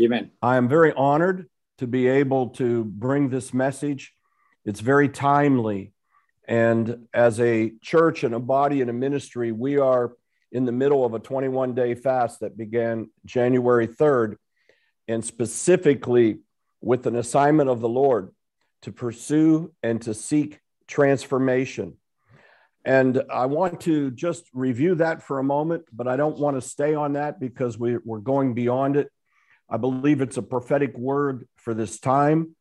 Amen. I am very honored to be able to bring this message. It's very timely. And as a church and a body and a ministry, we are in the middle of a 21 day fast that began January 3rd, and specifically with an assignment of the Lord to pursue and to seek transformation. And I want to just review that for a moment, but I don't want to stay on that because we, are going beyond it. I believe it's a prophetic word for this time,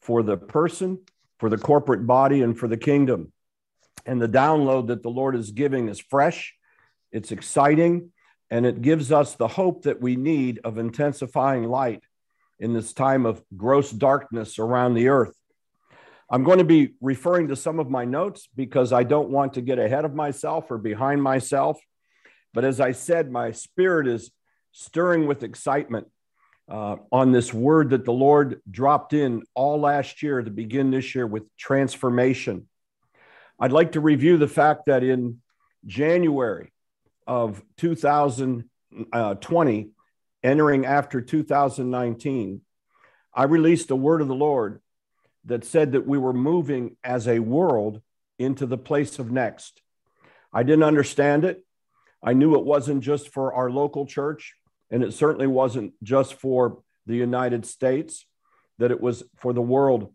for the person, for the corporate body, and for the kingdom. And the download that the Lord is giving is fresh, it's exciting, and it gives us the hope that we need of intensifying light in this time of gross darkness around the earth. I'm going to be referring to some of my notes because I don't want to get ahead of myself or behind myself. But as I said, my spirit is stirring with excitement uh, on this word that the Lord dropped in all last year to begin this year with transformation. I'd like to review the fact that in January of 2020, entering after 2019, I released a word of the Lord that said that we were moving as a world into the place of next. I didn't understand it. I knew it wasn't just for our local church, and it certainly wasn't just for the United States, that it was for the world,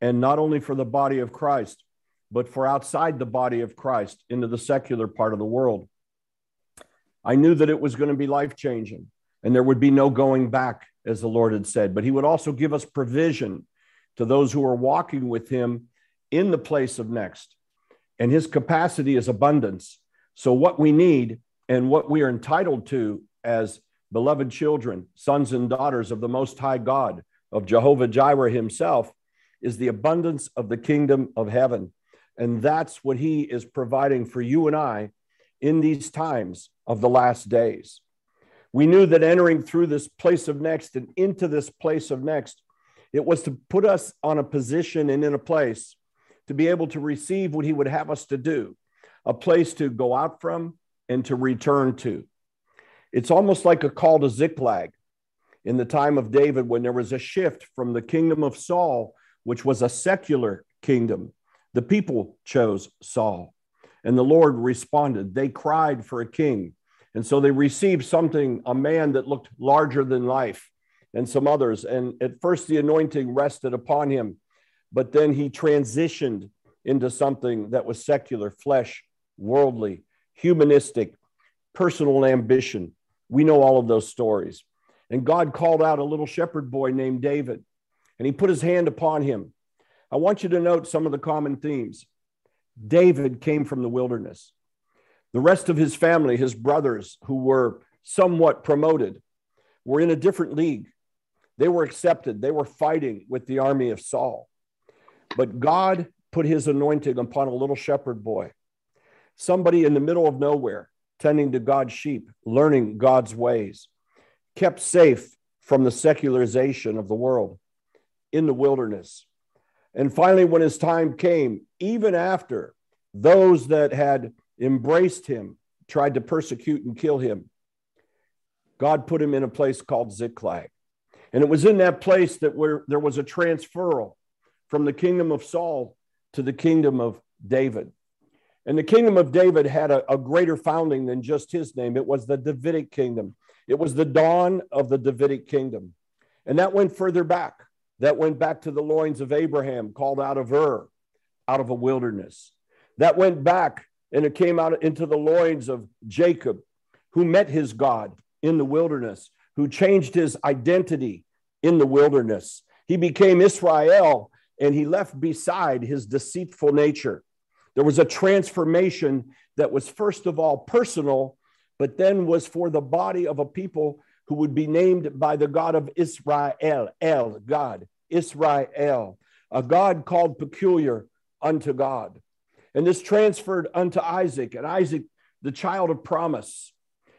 and not only for the body of Christ, but for outside the body of Christ into the secular part of the world. I knew that it was going to be life changing and there would be no going back, as the Lord had said, but He would also give us provision to those who are walking with him in the place of next. And his capacity is abundance. So, what we need and what we are entitled to as beloved children, sons and daughters of the Most High God, of Jehovah Jireh himself, is the abundance of the kingdom of heaven. And that's what he is providing for you and I in these times of the last days. We knew that entering through this place of next and into this place of next it was to put us on a position and in a place to be able to receive what he would have us to do, a place to go out from and to return to. It's almost like a call to Ziklag in the time of David when there was a shift from the kingdom of Saul, which was a secular kingdom. The people chose Saul, and the Lord responded. They cried for a king. And so they received something, a man that looked larger than life and some others. And at first, the anointing rested upon him, but then he transitioned into something that was secular, flesh, worldly, humanistic, personal ambition. We know all of those stories. And God called out a little shepherd boy named David, and he put his hand upon him. I want you to note some of the common themes. David came from the wilderness. The rest of his family, his brothers, who were somewhat promoted, were in a different league. They were accepted. They were fighting with the army of Saul. But God put his anointing upon a little shepherd boy, somebody in the middle of nowhere, tending to God's sheep, learning God's ways, kept safe from the secularization of the world in the wilderness. And finally, when his time came, even after those that had embraced him tried to persecute and kill him, God put him in a place called Ziklag. And it was in that place that where there was a transferal from the kingdom of Saul to the kingdom of David. And the kingdom of David had a, a, greater founding than just his name. It was the Davidic kingdom. It was the dawn of the Davidic kingdom. And that went further back. That went back to the loins of Abraham, called out of Ur, out of a wilderness. That went back and it came out into the loins of Jacob, who met his God in the wilderness who changed his identity in the wilderness. He became Israel and he left beside his deceitful nature. There was a transformation that was, first of all, personal, but then was for the body of a people who would be named by the God of Israel, El, God, Israel, a God called peculiar unto God. And this transferred unto Isaac, and Isaac, the child of promise.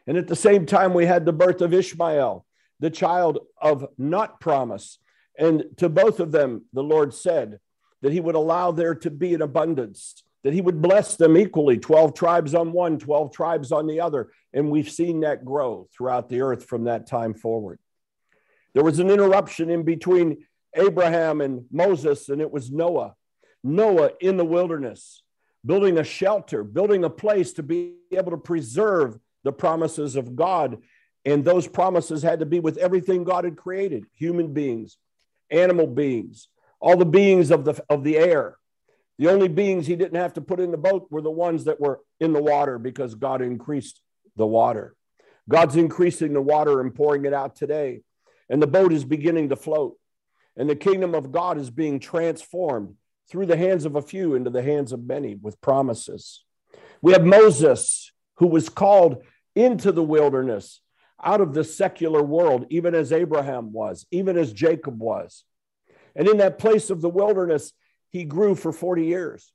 And at the same time, we had the birth of Ishmael, the child of not promise. And to both of them, the Lord said that he would allow there to be an abundance, that he would bless them equally 12 tribes on one, 12 tribes on the other. And we've seen that grow throughout the earth from that time forward. There was an interruption in between Abraham and Moses, and it was Noah. Noah in the wilderness, building a shelter, building a place to be able to preserve the promises of God. And those promises had to be with everything God had created human beings, animal beings, all the beings of the, of the air. The only beings he didn't have to put in the boat were the ones that were in the water because God increased the water. God's increasing the water and pouring it out today. And the boat is beginning to float. And the kingdom of God is being transformed through the hands of a few into the hands of many with promises. We have Moses, who was called into the wilderness out of the secular world, even as Abraham was, even as Jacob was. And in that place of the wilderness, he grew for 40 years.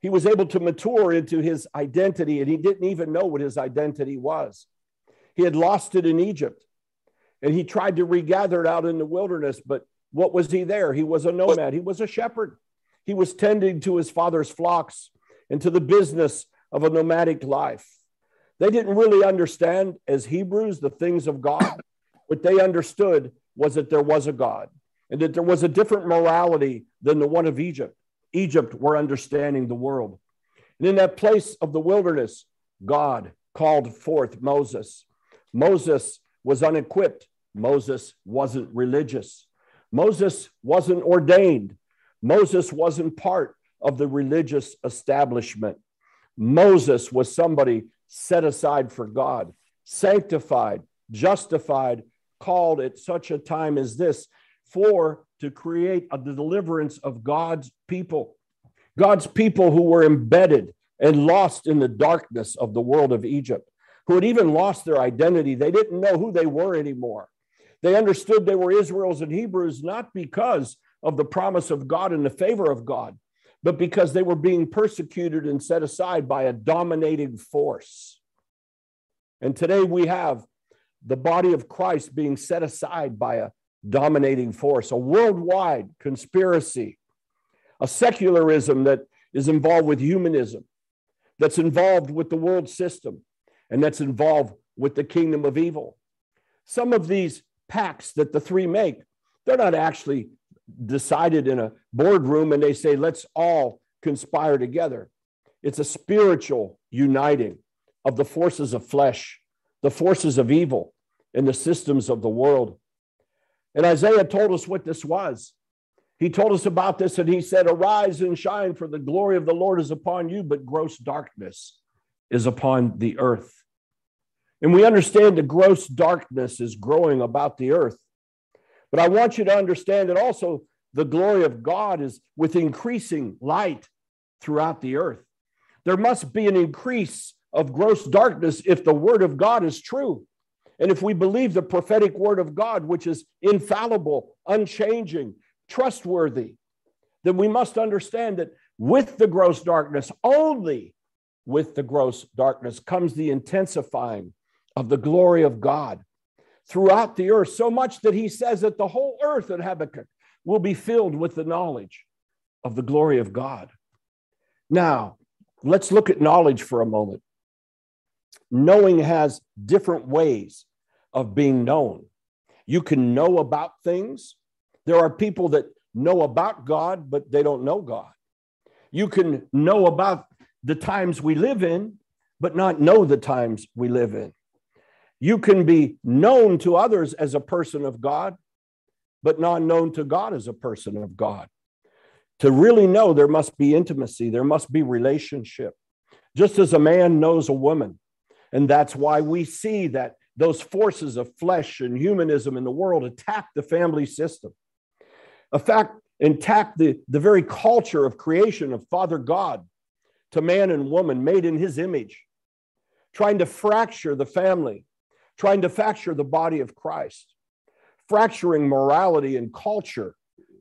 He was able to mature into his identity, and he didn't even know what his identity was. He had lost it in Egypt, and he tried to regather it out in the wilderness. But what was he there? He was a nomad, he was a shepherd. He was tending to his father's flocks and to the business of a nomadic life. They didn't really understand, as Hebrews, the things of God. What they understood was that there was a God and that there was a different morality than the one of Egypt. Egypt were understanding the world. And in that place of the wilderness, God called forth Moses. Moses was unequipped. Moses wasn't religious. Moses wasn't ordained. Moses wasn't part of the religious establishment. Moses was somebody set aside for God, sanctified, justified, called at such a time as this for to create a deliverance of God's people. God's people who were embedded and lost in the darkness of the world of Egypt, who had even lost their identity. They didn't know who they were anymore. They understood they were Israel's and Hebrews not because of the promise of God and the favor of God, but because they were being persecuted and set aside by a dominating force. And today we have the body of Christ being set aside by a dominating force, a worldwide conspiracy, a secularism that is involved with humanism, that's involved with the world system, and that's involved with the kingdom of evil. Some of these pacts that the three make, they're not actually decided in a boardroom and they say, let's all conspire together. It's a spiritual uniting of the forces of flesh, the forces of evil, and the systems of the world. And Isaiah told us what this was. He told us about this and he said, Arise and shine, for the glory of the Lord is upon you, but gross darkness is upon the earth. And we understand the gross darkness is growing about the earth. But I want you to understand that also the glory of God is with increasing light throughout the earth. There must be an increase of gross darkness if the word of God is true. And if we believe the prophetic word of God, which is infallible, unchanging, trustworthy, then we must understand that with the gross darkness, only with the gross darkness, comes the intensifying of the glory of God throughout the earth, so much that he says that the whole earth in Habakkuk will be filled with the knowledge of the glory of God. Now, let's look at knowledge for a moment. Knowing has different ways of being known. You can know about things. There are people that know about God, but they don't know God. You can know about the times we live in, but not know the times we live in. You can be known to others as a person of God, but not known to God as a person of God. To really know, there must be intimacy, there must be relationship, just as a man knows a woman. And that's why we see that those forces of flesh and humanism in the world attack the family system. In fact, attack the, the very culture of creation of Father God to man and woman made in his image, trying to fracture the family, trying to fracture the body of Christ, fracturing morality and culture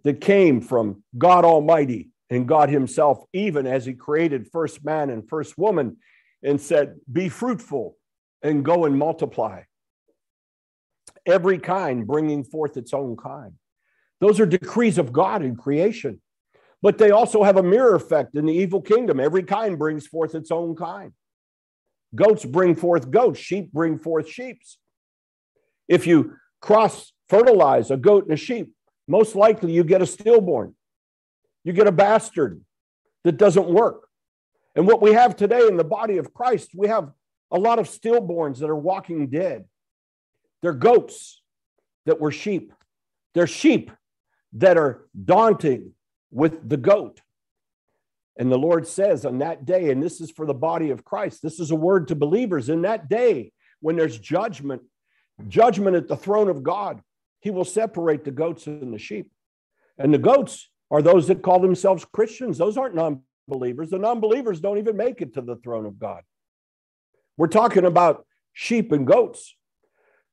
that came from God Almighty and God Himself, even as He created first man and first woman and said, Be fruitful and go and multiply. Every kind bringing forth its own kind. Those are decrees of God in creation. But they also have a mirror effect in the evil kingdom. Every kind brings forth its own kind. Goats bring forth goats, sheep bring forth sheep. If you cross fertilize a goat and a sheep, most likely you get a stillborn. You get a bastard that doesn't work. And what we have today in the body of Christ, we have a lot of stillborns that are walking dead. They're goats that were sheep. They're sheep that are daunting with the goat. And the Lord says on that day, and this is for the body of Christ, this is a word to believers. In that day, when there's judgment, judgment at the throne of God, He will separate the goats and the sheep. And the goats are those that call themselves Christians. Those aren't non believers. The non believers don't even make it to the throne of God. We're talking about sheep and goats.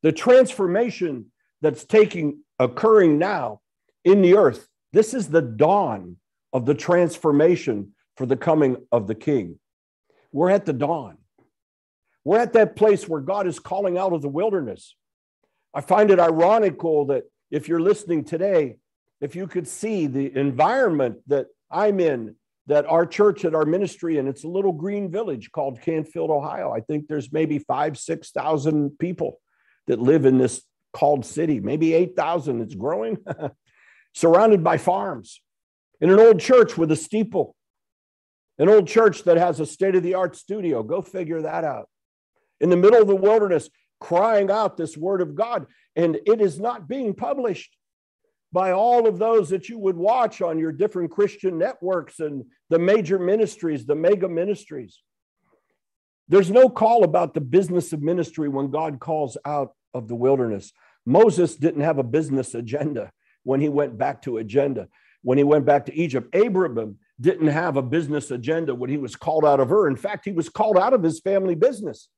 The transformation that's taking occurring now in the earth. This is the dawn of the transformation for the coming of the king. We're at the dawn. We're at that place where God is calling out of the wilderness. I find it ironical that if you're listening today, if you could see the environment that I'm in, that our church and our ministry, and it's a little green village called Canfield, Ohio. I think there's maybe five, 6,000 people that live in this called city, maybe 8,000. It's growing, surrounded by farms, in an old church with a steeple, an old church that has a state of the art studio. Go figure that out. In the middle of the wilderness, crying out this word of God, and it is not being published by all of those that you would watch on your different Christian networks and the major ministries, the mega ministries. There's no call about the business of ministry when God calls out of the wilderness. Moses didn't have a business agenda when he went back to agenda. When he went back to Egypt, Abraham didn't have a business agenda when he was called out of Ur. In fact, he was called out of his family business.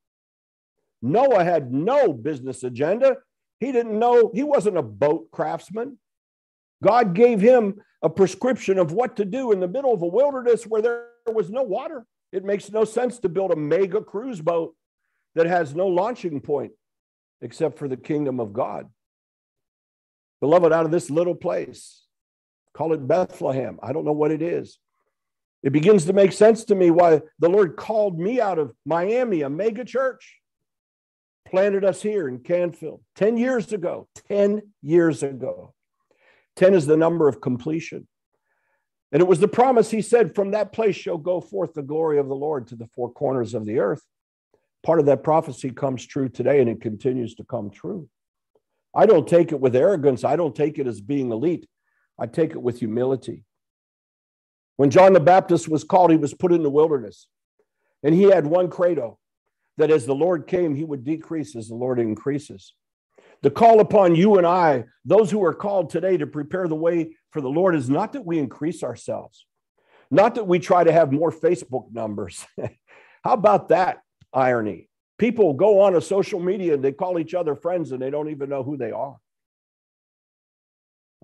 Noah had no business agenda. He didn't know, he wasn't a boat craftsman. God gave him a prescription of what to do in the middle of a wilderness where there was no water. It makes no sense to build a mega cruise boat that has no launching point except for the kingdom of God. Beloved, out of this little place, call it Bethlehem. I don't know what it is. It begins to make sense to me why the Lord called me out of Miami, a mega church, planted us here in Canfield 10 years ago. 10 years ago. 10 is the number of completion. And it was the promise he said, From that place shall go forth the glory of the Lord to the four corners of the earth. Part of that prophecy comes true today and it continues to come true. I don't take it with arrogance. I don't take it as being elite. I take it with humility. When John the Baptist was called, he was put in the wilderness. And he had one credo that as the Lord came, he would decrease as the Lord increases. The call upon you and I, those who are called today to prepare the way for the Lord, is not that we increase ourselves, not that we try to have more Facebook numbers. How about that irony? People go on a social media and they call each other friends and they don't even know who they are.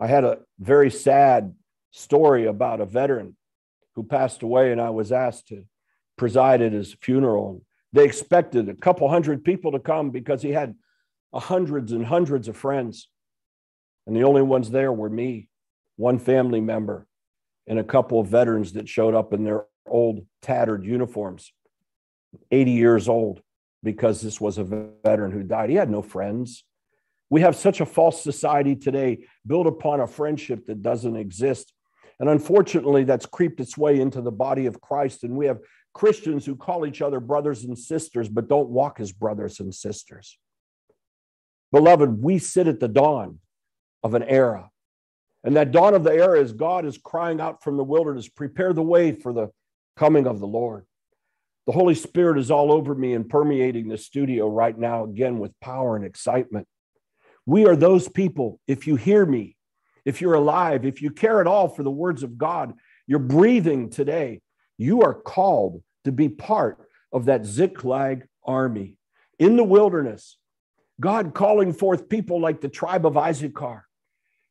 I had a very sad story about a veteran who passed away, and I was asked to preside at his funeral. They expected a couple hundred people to come because he had hundreds and hundreds of friends. And the only ones there were me, one family member, and a couple of veterans that showed up in their old tattered uniforms, 80 years old, because this was a veteran who died. He had no friends. We have such a false society today built upon a friendship that doesn't exist. And unfortunately, that's creeped its way into the body of Christ. And we have Christians who call each other brothers and sisters, but don't walk as brothers and sisters. Beloved, we sit at the dawn of an era. And that dawn of the era is God is crying out from the wilderness, prepare the way for the coming of the Lord. The Holy Spirit is all over me and permeating the studio right now, again, with power and excitement. We are those people, if you hear me, if you're alive, if you care at all for the words of God, you're breathing today, you are called to be part of that Ziklag army in the wilderness God calling forth people like the tribe of Issachar.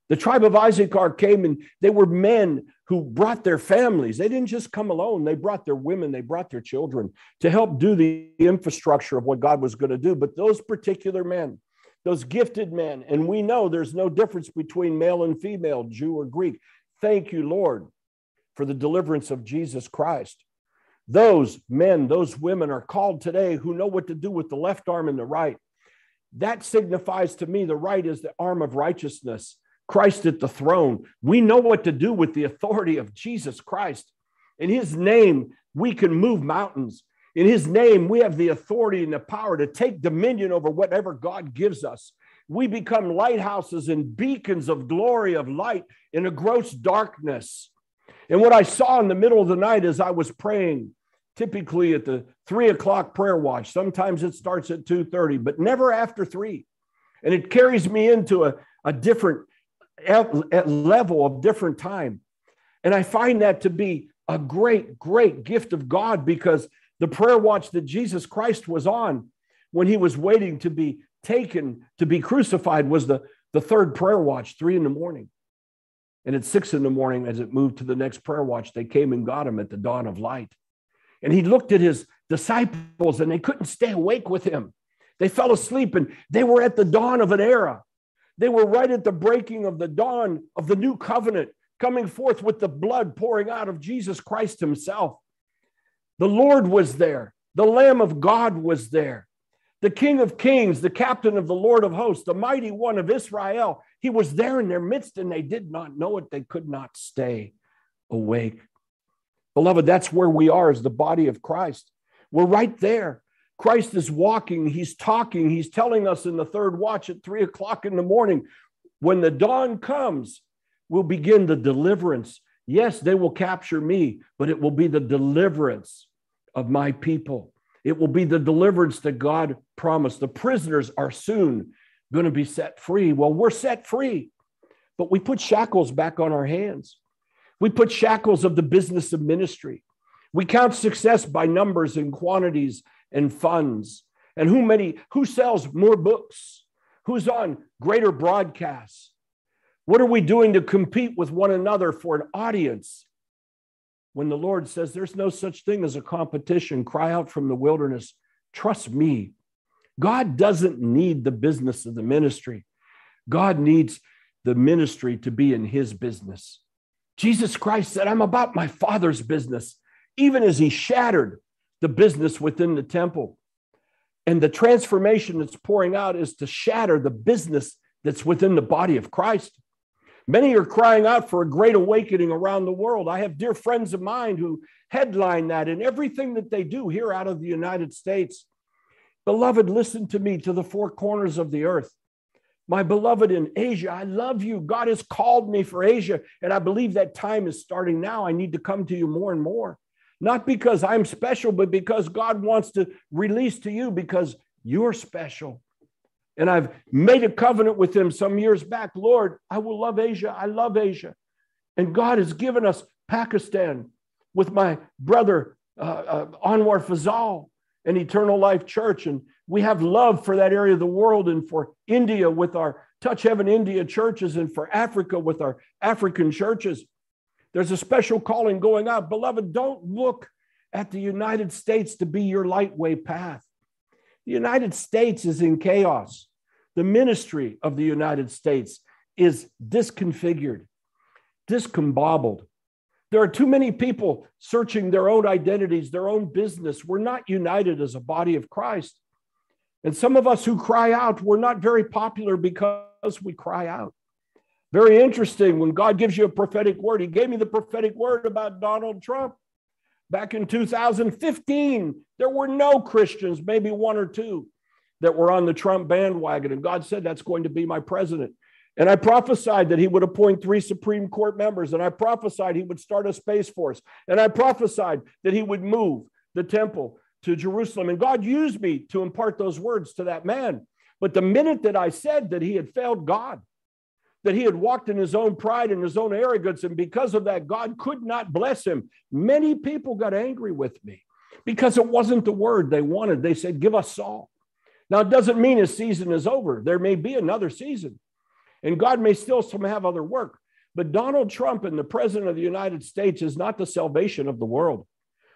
The tribe of Issachar came and they were men who brought their families. They didn't just come alone, they brought their women, they brought their children to help do the infrastructure of what God was going to do. But those particular men, those gifted men, and we know there's no difference between male and female, Jew or Greek. Thank you, Lord, for the deliverance of Jesus Christ. Those men, those women are called today who know what to do with the left arm and the right that signifies to me the right is the arm of righteousness, Christ at the throne. We know what to do with the authority of Jesus Christ. In his name, we can move mountains. In his name, we have the authority and the power to take dominion over whatever God gives us. We become lighthouses and beacons of glory, of light in a gross darkness. And what I saw in the middle of the night as I was praying, typically at the three o'clock prayer watch, sometimes it starts at 2:30, but never after three. And it carries me into a, a different level of different time. And I find that to be a great, great gift of God because the prayer watch that Jesus Christ was on when he was waiting to be taken to be crucified was the, the third prayer watch, three in the morning. And at six in the morning, as it moved to the next prayer watch, they came and got him at the dawn of light. And he looked at his disciples and they couldn't stay awake with him. They fell asleep and they were at the dawn of an era. They were right at the breaking of the dawn of the new covenant, coming forth with the blood pouring out of Jesus Christ himself. The Lord was there. The Lamb of God was there. The King of Kings, the captain of the Lord of hosts, the mighty one of Israel, he was there in their midst and they did not know it. They could not stay awake. Beloved, that's where we are as the body of Christ. We're right there. Christ is walking, he's talking, he's telling us in the third watch at three o'clock in the morning when the dawn comes, we'll begin the deliverance. Yes, they will capture me, but it will be the deliverance of my people. It will be the deliverance that God promised. The prisoners are soon going to be set free. Well, we're set free, but we put shackles back on our hands. We put shackles of the business of ministry. We count success by numbers and quantities and funds. And who many who sells more books? Who's on greater broadcasts? What are we doing to compete with one another for an audience? When the Lord says there's no such thing as a competition, cry out from the wilderness, trust me. God doesn't need the business of the ministry. God needs the ministry to be in his business. Jesus Christ said, I'm about my Father's business, even as he shattered the business within the temple. And the transformation that's pouring out is to shatter the business that's within the body of Christ. Many are crying out for a great awakening around the world. I have dear friends of mine who headline that in everything that they do here out of the United States. Beloved, listen to me to the four corners of the earth. My beloved in Asia, I love you. God has called me for Asia, and I believe that time is starting now. I need to come to you more and more. Not because I'm special, but because God wants to release to you because you're special. And I've made a covenant with him some years back. Lord, I will love Asia. I love Asia. And God has given us Pakistan with my brother uh, uh, Anwar Fazal and Eternal Life Church. And we have love for that area of the world and for India with our Touch Heaven India churches and for Africa with our African churches. There's a special calling going out. Beloved, don't look at the United States to be your lightweight path. The United States is in chaos. The ministry of the United States is disconfigured, discombobbled. There are too many people searching their own identities, their own business. We're not united as a body of Christ. And some of us who cry out, we're not very popular because we cry out. Very interesting when God gives you a prophetic word. He gave me the prophetic word about Donald Trump. Back in 2015, there were no Christians, maybe one or two, that were on the Trump bandwagon. And God said, That's going to be my president. And I prophesied that he would appoint three Supreme Court members. And I prophesied he would start a Space Force. And I prophesied that he would move the temple to Jerusalem. And God used me to impart those words to that man. But the minute that I said that he had failed God, that he had walked in his own pride and his own arrogance. And because of that, God could not bless him. Many people got angry with me because it wasn't the word they wanted. They said, Give us Saul. Now, it doesn't mean his season is over. There may be another season, and God may still some have other work. But Donald Trump and the president of the United States is not the salvation of the world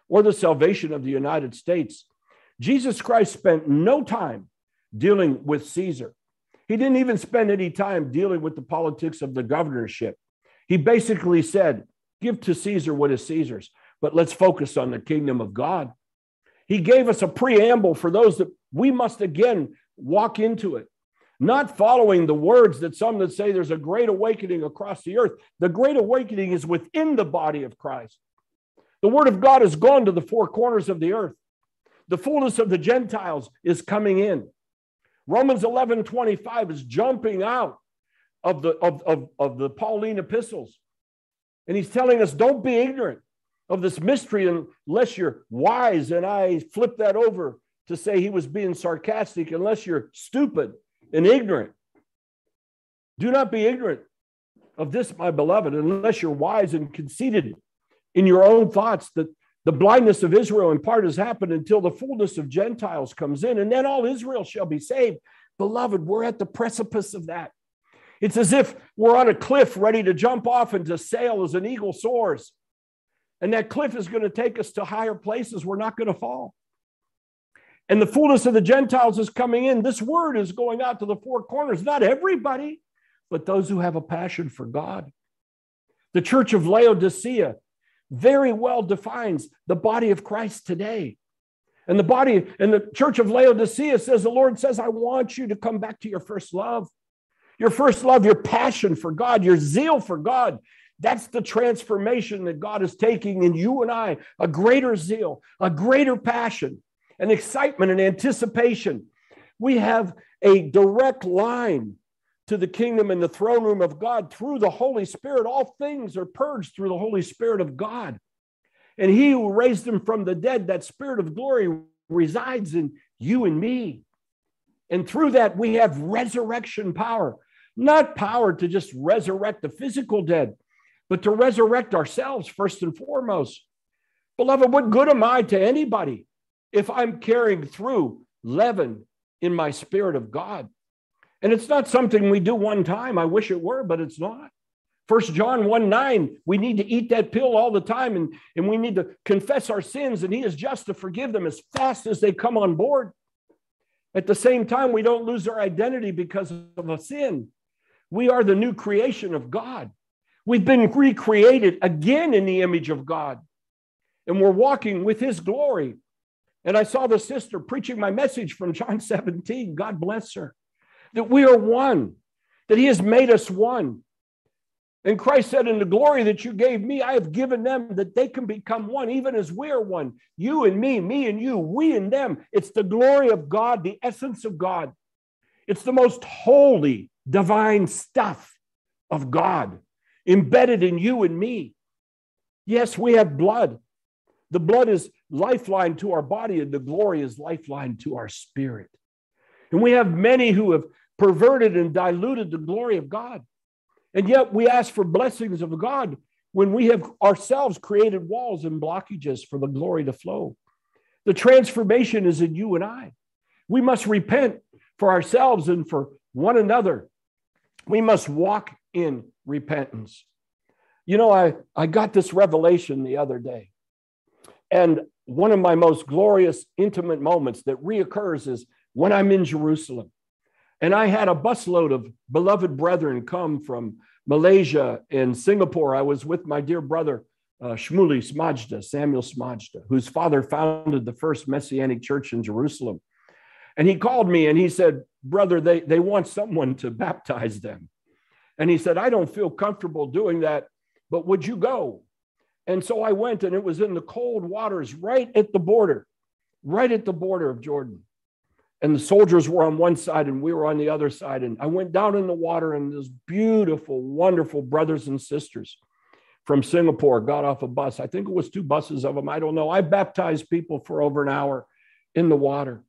or the salvation of the United States. Jesus Christ spent no time dealing with Caesar. He didn't even spend any time dealing with the politics of the governorship. He basically said, Give to Caesar what is Caesar's, but let's focus on the kingdom of God. He gave us a preamble for those that we must again walk into it, not following the words that some that say there's a great awakening across the earth. The great awakening is within the body of Christ. The word of God has gone to the four corners of the earth. The fullness of the Gentiles is coming in. Romans 11 25 is jumping out of the, of, of, of the Pauline epistles. And he's telling us don't be ignorant of this mystery unless you're wise. And I flip that over to say he was being sarcastic, unless you're stupid and ignorant. Do not be ignorant of this, my beloved, unless you're wise and conceited in your own thoughts that the blindness of Israel in part has happened until the fullness of Gentiles comes in, and then all Israel shall be saved. Beloved, we're at the precipice of that. It's as if we're on a cliff ready to jump off and to sail as an eagle soars. And that cliff is going to take us to higher places. We're not going to fall. And the fullness of the Gentiles is coming in. This word is going out to the four corners. Not everybody, but those who have a passion for God. The church of Laodicea very well defines the body of Christ today. And the body and the church of Laodicea says, The Lord says, I want you to come back to your first love. Your first love, your passion for God, your zeal for God. That's the transformation that God is taking in you and I a greater zeal, a greater passion, an excitement, and anticipation. We have a direct line to the kingdom and the throne room of God through the Holy Spirit. All things are purged through the Holy Spirit of God. And he who raised him from the dead, that spirit of glory resides in you and me. And through that, we have resurrection power, not power to just resurrect the physical dead, but to resurrect ourselves first and foremost. Beloved, what good am I to anybody if I'm carrying through leaven in my spirit of God? And it's not something we do one time. I wish it were, but it's not. First John 1 9, we need to eat that pill all the time and, and we need to confess our sins, and He is just to forgive them as fast as they come on board. At the same time, we don't lose our identity because of a sin. We are the new creation of God. We've been recreated again in the image of God, and we're walking with His glory. And I saw the sister preaching my message from John 17. God bless her that we are one, that He has made us one. And Christ said, In the glory that you gave me, I have given them that they can become one, even as we are one. You and me, me and you, we and them. It's the glory of God, the essence of God. It's the most holy, divine stuff of God embedded in you and me. Yes, we have blood. The blood is lifeline to our body, and the glory is lifeline to our spirit. And we have many who have perverted and diluted the glory of God. And yet we ask for blessings of God when we have ourselves created walls and blockages for the glory to flow. The transformation is in you and I. We must repent for ourselves and for one another. We must walk in repentance. You know, I, I got this revelation the other day. And one of my most glorious, intimate moments that reoccurs is when I'm in Jerusalem. And I had a busload of beloved brethren come from Malaysia and Singapore. I was with my dear brother, uh, Shmuley Smajda, Samuel Smajda, whose father founded the first Messianic church in Jerusalem. And he called me and he said, Brother, they, they want someone to baptize them. And he said, I don't feel comfortable doing that, but would you go? And so I went, and it was in the cold waters right at the border, right at the border of Jordan and the soldiers were on one side and we were on the other side. And I went down in the water, and those beautiful, wonderful brothers and sisters from Singapore got off a bus. I think it was two buses of them. I don't know. I baptized people for over an hour in the water.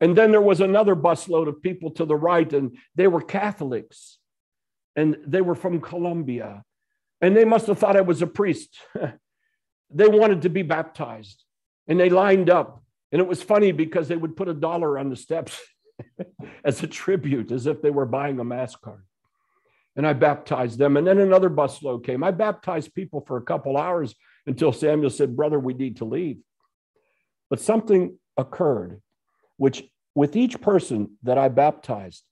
And then there was another busload of people to the right, and they were Catholics and they were from Colombia. And they must have thought I was a priest. they wanted to be baptized and they lined up and it was funny because they would put a dollar on the steps as a tribute, as if they were buying a mass card. And I baptized them. And then another busload came. I baptized people for a couple hours until Samuel said, Brother, we need to leave. But something occurred, which with each person that I baptized,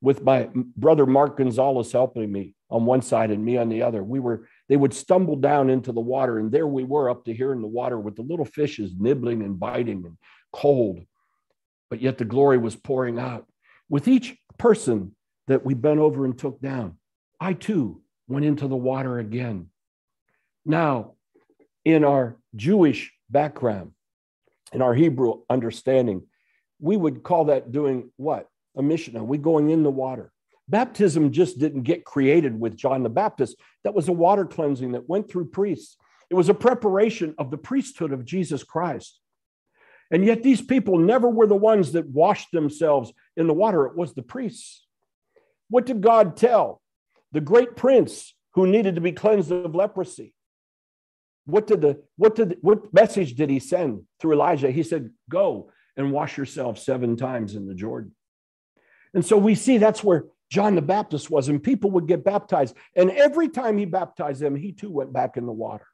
with my brother Mark Gonzalez helping me on one side and me on the other, we were they would stumble down into the water, and there we were up to here in the water with the little fishes nibbling and biting and cold. but yet the glory was pouring out. With each person that we bent over and took down, I too went into the water again. Now, in our Jewish background, in our Hebrew understanding, we would call that doing what? A mission. We going in the water. Baptism just didn't get created with John the Baptist. That was a water cleansing that went through priests. It was a preparation of the priesthood of Jesus Christ. And yet, these people never were the ones that washed themselves in the water, it was the priests. What did God tell the great prince who needed to be cleansed of leprosy? What did the what did what message did he send through Elijah? He said, "Go and wash yourself seven times in the Jordan." And so we see that's where John the Baptist was, and people would get baptized. And every time he baptized them, he too went back in the water.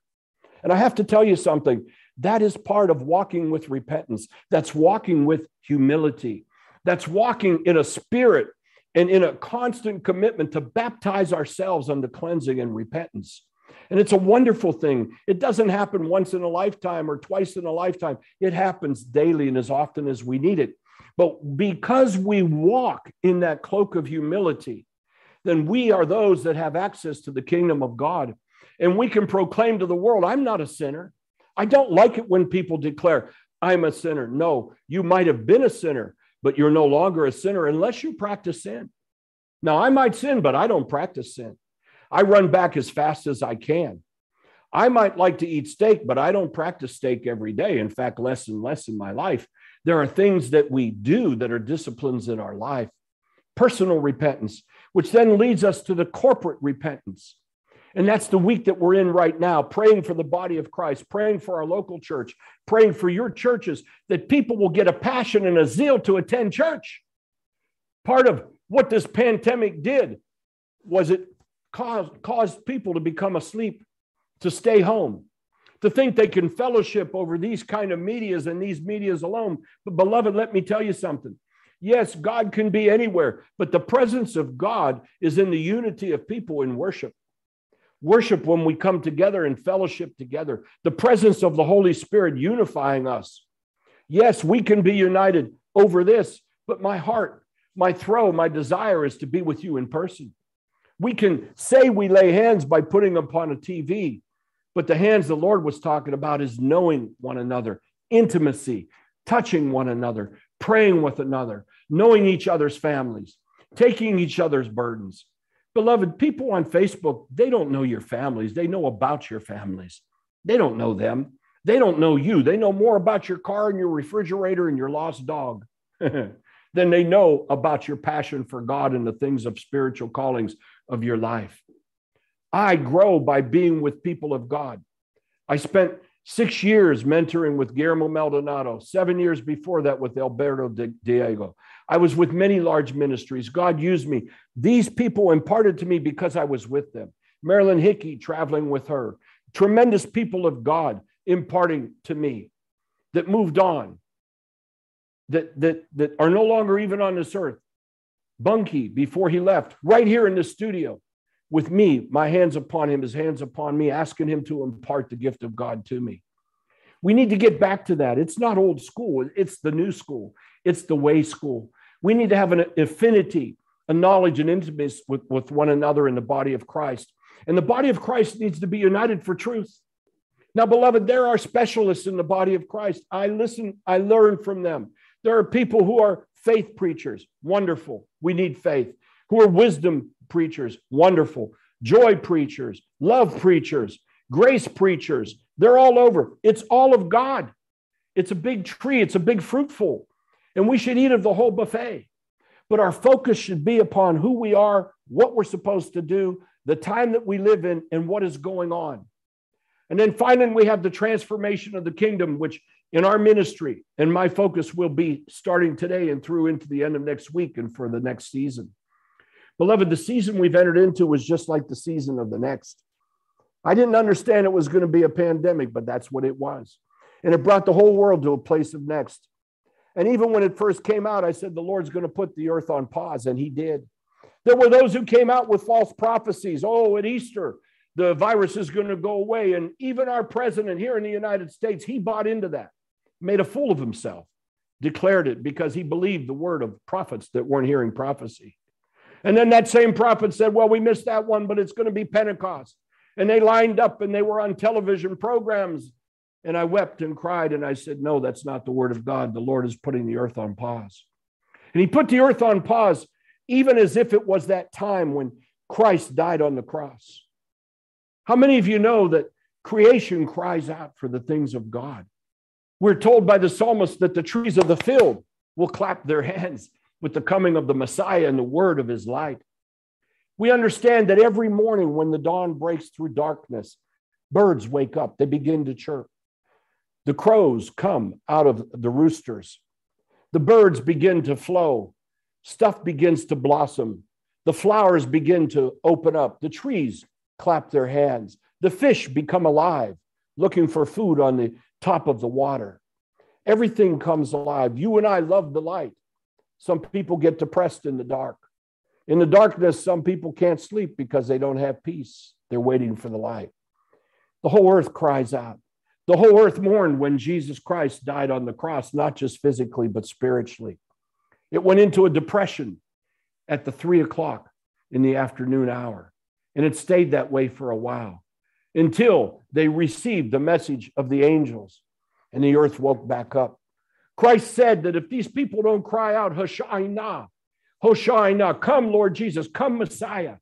And I have to tell you something that is part of walking with repentance. That's walking with humility. That's walking in a spirit and in a constant commitment to baptize ourselves unto cleansing and repentance. And it's a wonderful thing. It doesn't happen once in a lifetime or twice in a lifetime, it happens daily and as often as we need it. But because we walk in that cloak of humility, then we are those that have access to the kingdom of God. And we can proclaim to the world, I'm not a sinner. I don't like it when people declare, I'm a sinner. No, you might have been a sinner, but you're no longer a sinner unless you practice sin. Now, I might sin, but I don't practice sin. I run back as fast as I can. I might like to eat steak, but I don't practice steak every day. In fact, less and less in my life. There are things that we do that are disciplines in our life. Personal repentance, which then leads us to the corporate repentance. And that's the week that we're in right now, praying for the body of Christ, praying for our local church, praying for your churches, that people will get a passion and a zeal to attend church. Part of what this pandemic did was it caused, caused people to become asleep, to stay home, to think they can fellowship over these kind of medias and these medias alone. But, beloved, let me tell you something. Yes, God can be anywhere, but the presence of God is in the unity of people in worship. Worship when we come together and fellowship together, the presence of the Holy Spirit unifying us. Yes, we can be united over this, but my heart, my throw, my desire is to be with you in person. We can say we lay hands by putting upon a TV, but the hands the Lord was talking about is knowing one another, intimacy, touching one another, praying with another, knowing each other's families, taking each other's burdens. Beloved, people on Facebook, they don't know your families. They know about your families. They don't know them. They don't know you. They know more about your car and your refrigerator and your lost dog than they know about your passion for God and the things of spiritual callings of your life. I grow by being with people of God. I spent six years mentoring with Guillermo Maldonado, seven years before that with Alberto Diego. I was with many large ministries. God used me. These people imparted to me because I was with them. Marilyn Hickey traveling with her. Tremendous people of God imparting to me that moved on, that, that, that are no longer even on this earth. Bonnke, before he left, right here in the studio with me, my hands upon him, his hands upon me, asking him to impart the gift of God to me. We need to get back to that. It's not old school, it's the new school, it's the way school. We need to have an affinity, a knowledge, and intimacy with, with one another in the body of Christ. And the body of Christ needs to be united for truth. Now, beloved, there are specialists in the body of Christ. I listen, I learn from them. There are people who are faith preachers. Wonderful. We need faith. Who are wisdom preachers. Wonderful. Joy preachers, love preachers, grace preachers, they're all over. It's all of God. It's a big tree, it's a big fruitful, and we should eat of the whole buffet. But our focus should be upon who we are, what we're supposed to do, the time that we live in, and what is going on. And then finally, we have the transformation of the kingdom, which in our ministry, and my focus will be starting today and through into the end of next week and for the next season. Beloved, the season we've entered into was just like the season of the next. I didn't understand it was going to be a pandemic, but that's what it was. And it brought the whole world to a place of next. And even when it first came out, I said, the Lord's going to put the earth on pause, and He did. There were those who came out with false prophecies. Oh, at Easter, the virus is going to go away. And even our president here in the United States, he bought into that, made a fool of himself. declared it because he believed the word of prophets that weren't hearing prophecy. And then that same prophet said, Well, we missed that one, but it's going to be Pentecost. And they lined up and they were on television programs. And I wept and cried and I said, No, that's not the word of God. The Lord is putting the earth on pause. And he put the earth on pause, even as if it was that time when Christ died on the cross. How many of you know that creation cries out for the things of God? We're told by the psalmist that the trees of the field will clap their hands with the coming of the Messiah and the word of his light. We understand that every morning when the dawn breaks through darkness, birds wake up, they begin to chirp. The crows come out of the roosters. The birds begin to flow. Stuff begins to blossom. The flowers begin to open up. The trees clap their hands. The fish become alive, looking for food on the top of the water. Everything comes alive. You and I love the light. Some people get depressed in the dark. In the darkness, some people can't sleep because they don't have peace. They're waiting for the light. The whole earth cries out. The whole earth mourned when Jesus Christ died on the cross, not just physically, but spiritually. It went into a depression at the three o'clock in the afternoon hour. And it stayed that way for a while until they received the message of the angels and the earth woke back up. Christ said that if these people don't cry out, Hosha'ina, Hosha'ina, come, Lord Jesus, come, Messiah.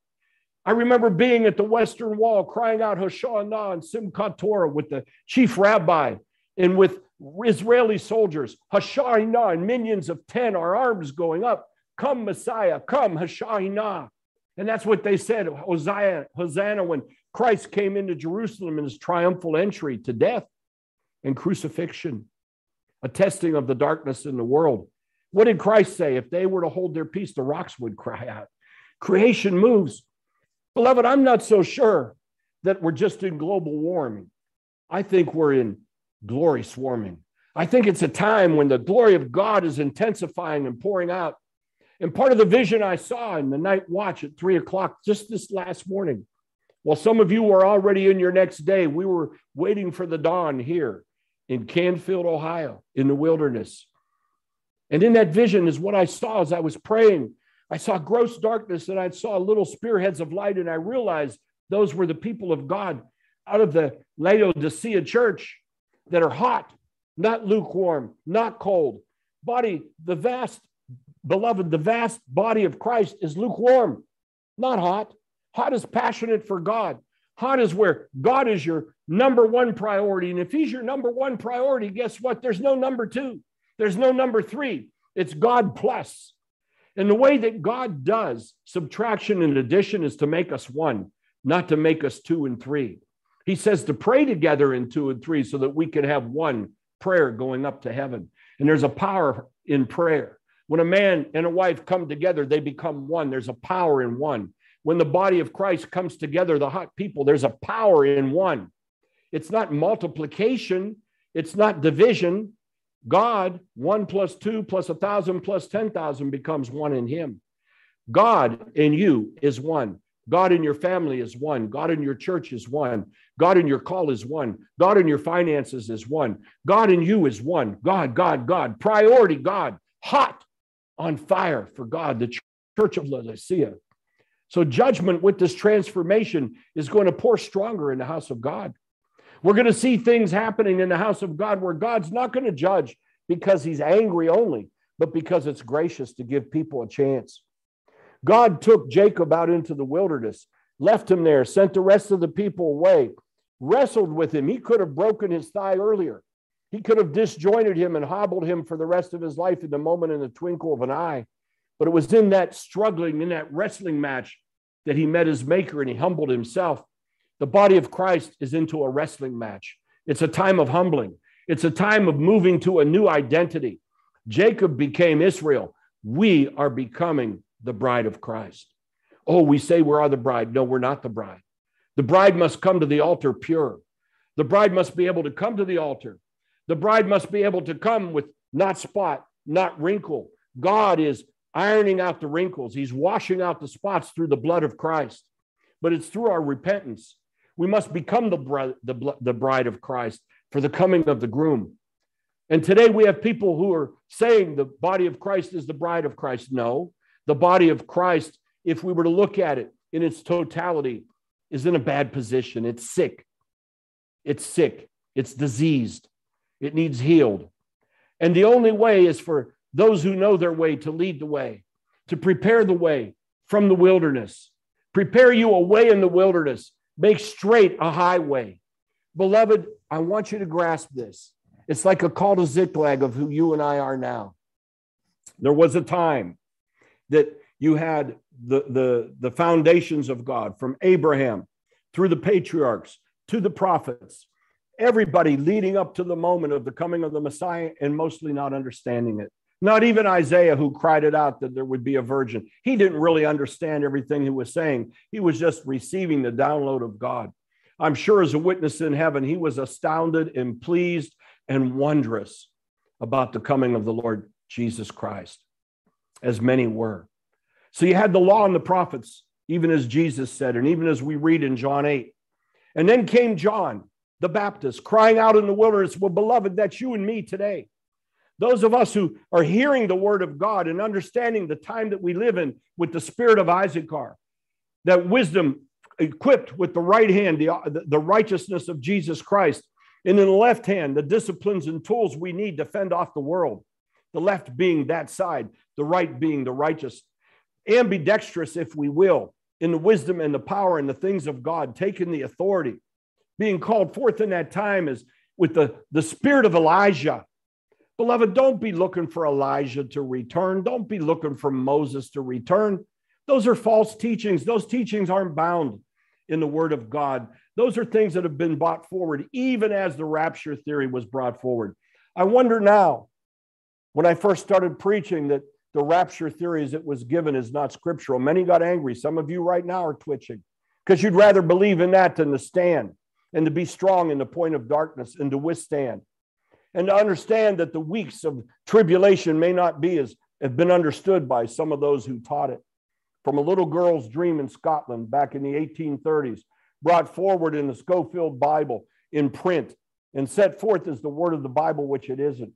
I remember being at the Western Wall crying out Hosha'ina and Simchat Torah with the chief rabbi and with Israeli soldiers, Hosha'ina and minyans of 10, our arms going up, come, Messiah, come, Hosha'ina. And that's what they said, Hosanna, Hosanna, when Christ came into Jerusalem in his triumphal entry to death and crucifixion, a testing of the darkness in the world. What did Christ say? If they were to hold their peace, the rocks would cry out. Creation moves. Beloved, I'm not so sure that we're just in global warming. I think we're in glory swarming. I think it's a time when the glory of God is intensifying and pouring out. And part of the vision I saw in the night watch at three o'clock just this last morning, while some of you were already in your next day, we were waiting for the dawn here in Canfield, Ohio, in the wilderness. And in that vision is what I saw as I was praying. I saw gross darkness and I saw little spearheads of light, and I realized those were the people of God out of the Laodicea church that are hot, not lukewarm, not cold. Body, the vast, beloved, the vast body of Christ is lukewarm, not hot. Hot is passionate for God. Hot is where God is your number one priority. And if He's your number one priority, guess what? There's no number two, there's no number three. It's God plus. And the way that God does subtraction and addition is to make us one, not to make us two and three. He says to pray together in two and three so that we can have one prayer going up to heaven. And there's a power in prayer. When a man and a wife come together, they become one. There's a power in one. When the body of Christ comes together, the hot people, there's a power in one. It's not multiplication, it's not division. God, one plus two plus a thousand plus 10,000 becomes one in Him. God in you is one. God in your family is one. God in your church is one. God in your call is one. God in your finances is one. God in you is one. God, God, God. Priority, God. Hot on fire for God. The church of Laodicea. So, judgment with this transformation is going to pour stronger in the house of God. We're going to see things happening in the house of God where God's not going to judge because he's angry only, but because it's gracious to give people a chance. God took Jacob out into the wilderness, left him there, sent the rest of the people away, wrestled with him. He could have broken his thigh earlier. He could have disjointed him and hobbled him for the rest of his life in the moment in the twinkle of an eye. But it was in that struggling, in that wrestling match, that he met his maker and he humbled himself. The body of Christ is into a wrestling match. It's a time of humbling, it's a time of moving to a new identity. Jacob became Israel. We are becoming the bride of Christ. Oh, we say we are the bride. No, we're not the bride. The bride must come to the altar pure. The bride must be able to come to the altar. The bride must be able to come with not spot, not wrinkle. God is ironing out the wrinkles. He's washing out the spots through the blood of Christ. But it's through our repentance. We must become the, bride, the, the bride of Christ for the coming of the groom. And today we have people who are saying the body of Christ is the bride of Christ. No, the body of Christ, if we were to look at it in its totality, is in a bad position. It's sick. It's sick. It's diseased. It needs healed. And the only way is for those who know their way to lead the way, to prepare the way from the wilderness, prepare you a way in the wilderness, make straight a highway. Beloved, I want you to grasp this. It's like a call to Ziklag of who you and I are now. There was a time that you had the, the, the foundations of God from Abraham through the patriarchs to the prophets, everybody leading up to the moment of the coming of the Messiah and mostly not understanding it. Not even Isaiah, who cried it out that there would be a virgin. He didn't really understand everything he was saying. He was just receiving the download of God. I'm sure as a witness in heaven, he was astounded and pleased and wondrous about the coming of the Lord Jesus Christ, as many were. So you had the law and the prophets, even as Jesus said, and even as we read in John 8. And then came John the Baptist crying out in the wilderness, Well, beloved, that's you and me today. Those of us who are hearing the word of God and understanding the time that we live in with the spirit of Issachar, that wisdom equipped with the right hand, the, the righteousness of Jesus Christ, and in the left hand, the disciplines and tools we need to fend off the world. The left being that side, the right being the righteous. Ambidextrous, if we will, in the wisdom and the power and the things of God, taking the authority. Being called forth in that time is with the, the spirit of Elijah. Beloved, don't be looking for Elijah to return. Don't be looking for Moses to return. Those are false teachings. Those teachings aren't bound in the Word of God. Those are things that have been brought forward, even as the rapture theory was brought forward. I wonder now, when I first started preaching, that the rapture theory as it was given is not scriptural. Many got angry. Some of you right now are twitching because you'd rather believe in that than to stand and to be strong in the point of darkness and to withstand. And to understand that the weeks of tribulation may not be as have been understood by some of those who taught it. From a little girl's dream in Scotland back in the 1830s, brought forward in the Scofield Bible in print and set forth as the word of the Bible, which it isn't.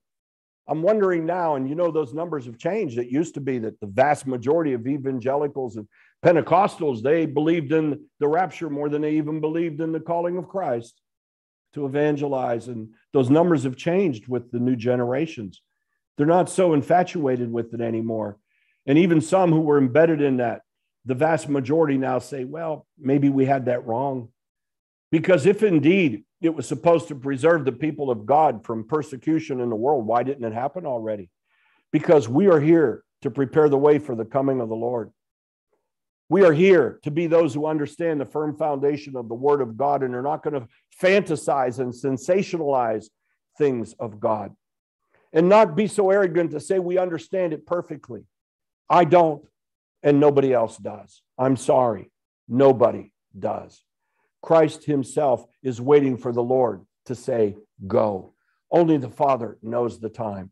I'm wondering now, and you know, those numbers have changed. It used to be that the vast majority of evangelicals and Pentecostals, they believed in the rapture more than they even believed in the calling of Christ to evangelize. And those numbers have changed with the new generations. They're not so infatuated with it anymore. And even some who were embedded in that the vast majority now say, well, maybe we had that wrong. Because if indeed it was supposed to preserve the people of God from persecution in the world, why didn't it happen already? Because we are here to prepare the way for the coming of the Lord. We are here to be those who understand the firm foundation of the Word of God and are not going to fantasize and sensationalize things of God and not be so arrogant to say we understand it perfectly. I don't and nobody else does. I'm sorry, nobody does. Christ himself is waiting for the Lord to say, Go. Only the Father knows the time.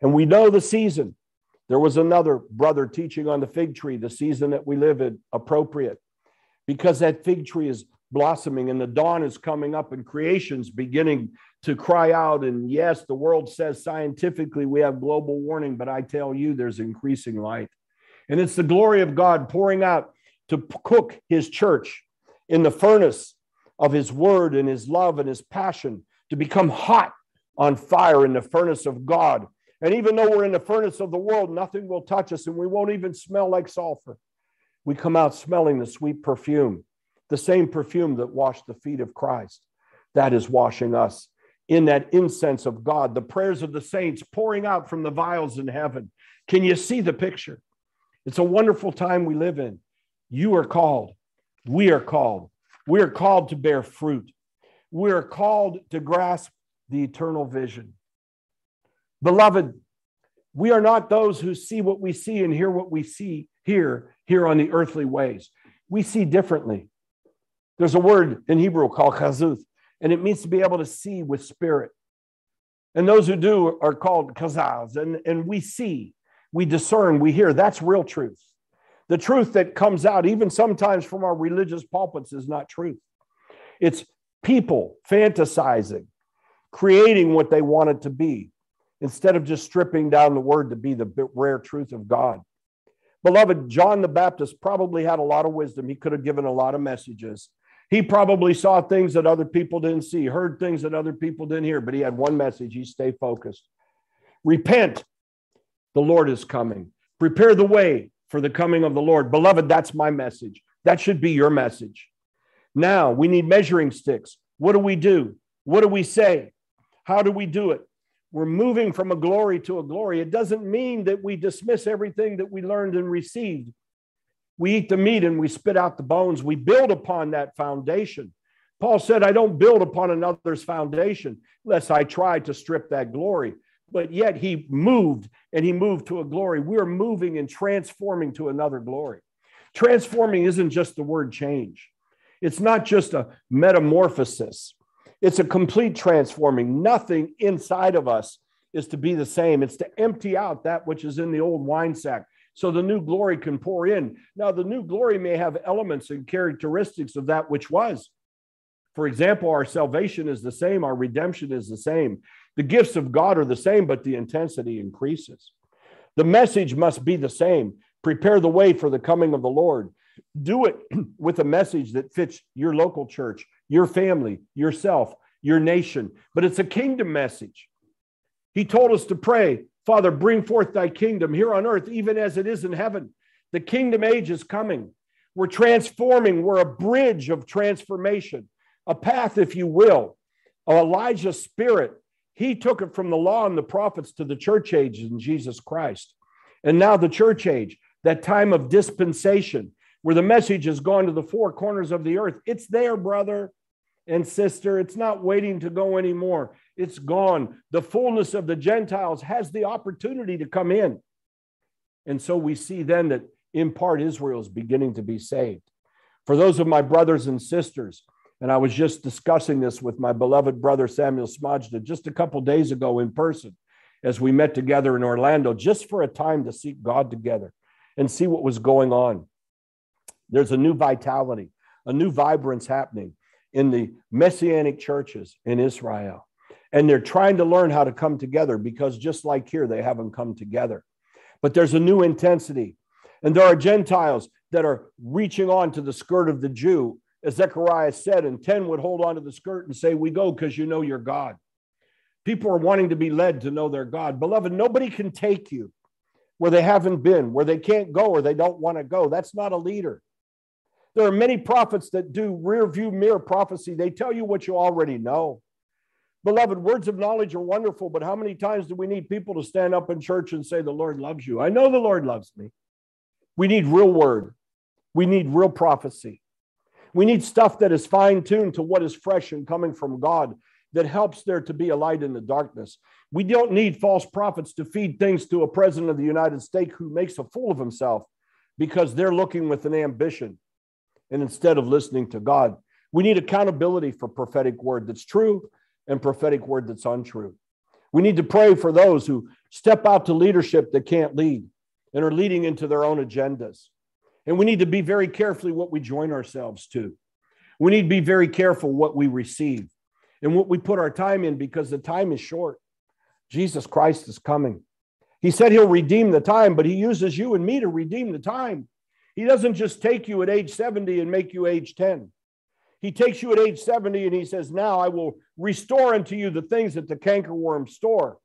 And we know the season. There was another brother teaching on the fig tree, the season that we live in, appropriate, because that fig tree is blossoming and the dawn is coming up and creation's beginning to cry out. And yes, the world says scientifically we have global warning, but I tell you, there's increasing light. And it's the glory of God pouring out to cook his church in the furnace of his word and his love and his passion, to become hot on fire in the furnace of God. And even though we're in the furnace of the world, nothing will touch us and we won't even smell like sulfur. We come out smelling the sweet perfume, the same perfume that washed the feet of Christ. That is washing us in that incense of God, the prayers of the saints pouring out from the vials in heaven. Can you see the picture? It's a wonderful time we live in. You are called. We are called. We are called to bear fruit. We are called to grasp the eternal vision. Beloved, we are not those who see what we see and hear what we see here, here on the earthly ways. We see differently. There's a word in Hebrew called chazuth, and it means to be able to see with spirit. And those who do are called kazaz, and, and we see we discern, we hear. That's real truth. The truth that comes out, even sometimes from our religious pulpits, is not truth. It's people fantasizing, creating what they want it to be, instead of just stripping down the word to be the rare truth of God. Beloved, John the Baptist probably had a lot of wisdom. He could have given a lot of messages. He probably saw things that other people didn't see, heard things that other people didn't hear, but he had one message. He stayed focused. Repent, the Lord is coming. Prepare the way for the coming of the Lord. Beloved, that's my message. That should be your message. Now we need measuring sticks. What do we do? What do we say? How do we do it? We're moving from a glory to a glory. It doesn't mean that we dismiss everything that we learned and received. We eat the meat and we spit out the bones. We build upon that foundation. Paul said, I don't build upon another's foundation, lest I try to strip that glory. But yet he moved and he moved to a glory. We're moving and transforming to another glory. Transforming isn't just the word change, it's not just a metamorphosis, it's a complete transforming. Nothing inside of us is to be the same, it's to empty out that which is in the old wine sack so the new glory can pour in. Now, the new glory may have elements and characteristics of that which was. For example, our salvation is the same, our redemption is the same. The gifts of God are the same, but the intensity increases. The message must be the same. Prepare the way for the coming of the Lord. Do it with a message that fits your local church, your family, yourself, your nation. But it's a kingdom message. He told us to pray, Father, bring forth thy kingdom here on earth, even as it is in heaven. The kingdom age is coming. We're transforming, we're a bridge of transformation, a path, if you will, of Elijah's spirit he took it from the law and the prophets to the church age in Jesus Christ. And now the church age, that time of dispensation, where the message has gone to the four corners of the earth. It's there, brother and sister. It's not waiting to go anymore. It's gone. The fullness of the Gentiles has the opportunity to come in. And so we see then that in part Israel is beginning to be saved. For those of my brothers and sisters and I was just discussing this with my beloved brother Samuel Smadja just a couple days ago in person as we met together in Orlando, just for a time to seek God together and see what was going on. There's a new vitality, a new vibrance happening in the messianic churches in Israel. And they're trying to learn how to come together because just like here, they haven't come together. But there's a new intensity. And there are Gentiles that are reaching on to the skirt of the Jew as Zechariah said, and 10 would hold on to the skirt and say, We go because you know your God. People are wanting to be led to know their God. Beloved, nobody can take you where they haven't been, where they can't go or they don't want to go. That's not a leader. There are many prophets that do rear view mirror prophecy. They tell you what you already know. Beloved, words of knowledge are wonderful, but how many times do we need people to stand up in church and say, The Lord loves you? I know the Lord loves me. We need real word, we need real prophecy. We need stuff that is fine tuned to what is fresh and coming from God that helps there to be a light in the darkness. We don't need false prophets to feed things to a president of the United States who makes a fool of himself because they're looking with an ambition and instead of listening to God. We need accountability for prophetic word that's true and prophetic word that's untrue. We need to pray for those who step out to leadership that can't lead and are leading into their own agendas. And we need to be very carefully what we join ourselves to. We need to be very careful what we receive and what we put our time in because the time is short. Jesus Christ is coming. He said he'll redeem the time, but he uses you and me to redeem the time. He doesn't just take you at age 70 and make you age 10. He takes you at age 70 and he says, Now I will restore unto you the things that the cankerworm store.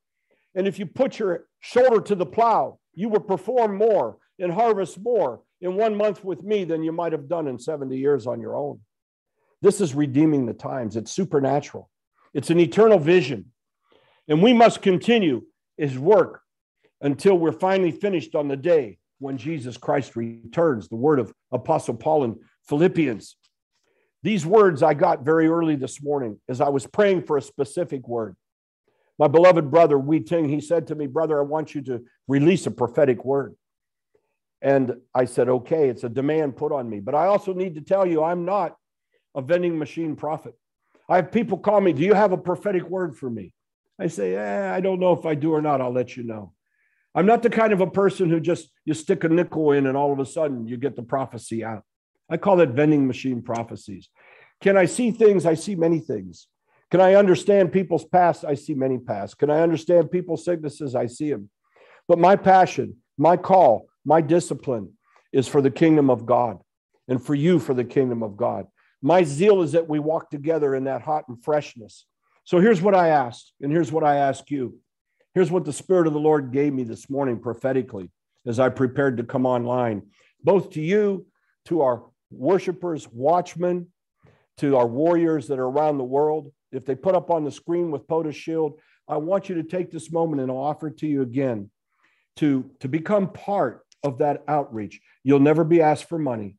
And if you put your shoulder to the plow, you will perform more and harvest more in one month with me than you might have done in 70 years on your own. This is redeeming the times. It's supernatural, it's an eternal vision. And we must continue his work until we're finally finished on the day when Jesus Christ returns. The word of Apostle Paul in Philippians. These words I got very early this morning as I was praying for a specific word. My beloved brother, Wee Ting, he said to me, Brother, I want you to release a prophetic word. And I said, okay, it's a demand put on me. But I also need to tell you, I'm not a vending machine prophet. I have people call me, do you have a prophetic word for me? I say, eh, I don't know if I do or not. I'll let you know. I'm not the kind of a person who just you stick a nickel in and all of a sudden you get the prophecy out. I call it vending machine prophecies. Can I see things? I see many things. Can I understand people's past? I see many past. Can I understand people's sicknesses? I see them. But my passion, my call, my discipline is for the kingdom of God and for you for the kingdom of God. My zeal is that we walk together in that hot and freshness. So here's what I asked, and here's what I ask you. Here's what the Spirit of the Lord gave me this morning prophetically as I prepared to come online, both to you, to our worshipers, watchmen, to our warriors that are around the world. If they put up on the screen with POTUS Shield, I want you to take this moment and I'll offer it to you again to, to become part of that outreach. You'll never be asked for money.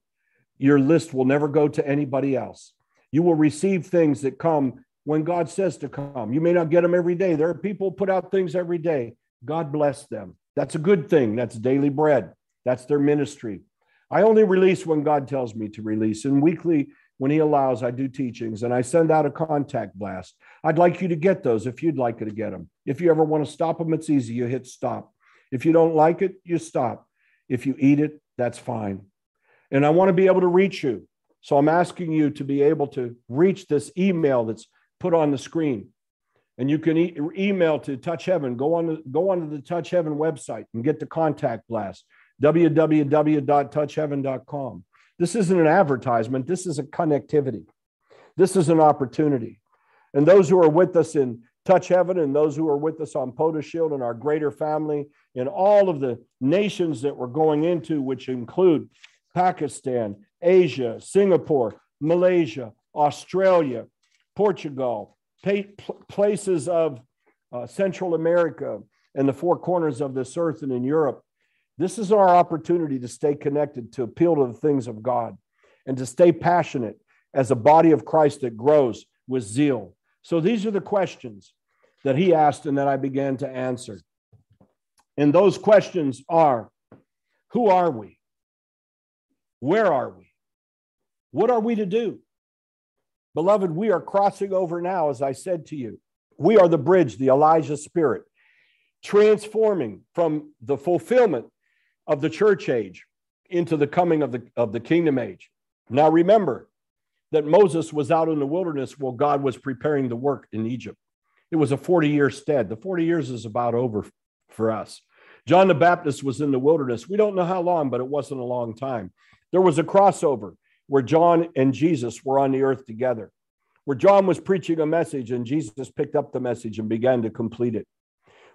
Your list will never go to anybody else. You will receive things that come when God says to come. You may not get them every day. There are people put out things every day. God bless them. That's a good thing. That's daily bread. That's their ministry. I only release when God tells me to release. And weekly, when He allows, I do teachings and I send out a contact blast. I'd like you to get those if you'd like to get them. If you ever want to stop them, it's easy. You hit stop. If you don't like it, you stop. If you eat it, that's fine. And I want to be able to reach you. So I'm asking you to be able to reach this email that's put on the screen. And you can e- email to Touch Heaven. Go on, to, go onto the Touch Heaven website and get the contact blast www.touchheaven.com. This isn't an advertisement, this is a connectivity. This is an opportunity. And those who are with us in Touch Heaven and those who are with us on POTUS Shield and our greater family in all of the nations that we're going into, which include Pakistan, Asia, Singapore, Malaysia, Australia, Portugal, places of uh, Central America and the four corners of this earth and in Europe. This is our opportunity to stay connected, to appeal to the things of God, and to stay passionate as a body of Christ that grows with zeal. So these are the questions that he asked and that I began to answer. And those questions are Who are we? Where are we? What are we to do? Beloved, we are crossing over now, as I said to you. We are the bridge, the Elijah spirit, transforming from the fulfillment of the church age into the coming of the, of the kingdom age. Now, remember that Moses was out in the wilderness while God was preparing the work in Egypt. It was a 40 year stead. The 40 years is about over for us. John the Baptist was in the wilderness. We don't know how long, but it wasn't a long time. There was a crossover where John and Jesus were on the earth together, where John was preaching a message and Jesus picked up the message and began to complete it,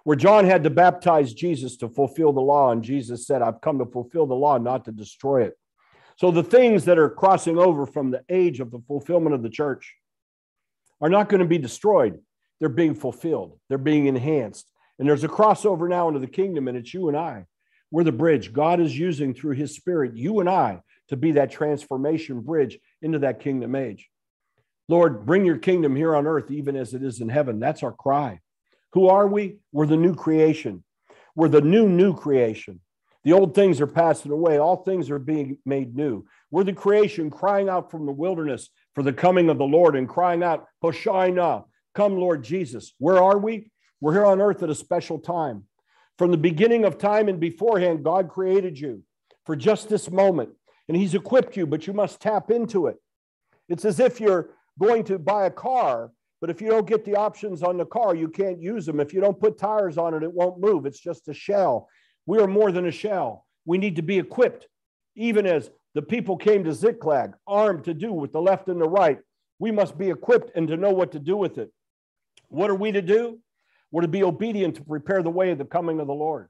where John had to baptize Jesus to fulfill the law, and Jesus said, I've come to fulfill the law, not to destroy it. So the things that are crossing over from the age of the fulfillment of the church are not going to be destroyed. They're being fulfilled, they're being enhanced. And there's a crossover now into the kingdom, and it's you and I. We're the bridge. God is using through his spirit, you and I, to be that transformation bridge into that kingdom age. Lord, bring your kingdom here on earth, even as it is in heaven. That's our cry. Who are we? We're the new creation. We're the new, new creation. The old things are passing away. All things are being made new. We're the creation crying out from the wilderness for the coming of the Lord and crying out, Hoshina, come, Lord Jesus. Where are we? We're here on earth at a special time. From the beginning of time and beforehand, God created you for just this moment and he's equipped you, but you must tap into it. It's as if you're going to buy a car, but if you don't get the options on the car, you can't use them. If you don't put tires on it, it won't move. It's just a shell. We are more than a shell. We need to be equipped, even as the people came to Ziklag, armed to do with the left and the right. We must be equipped and to know what to do with it. What are we to do? We're to be obedient to prepare the way of the coming of the Lord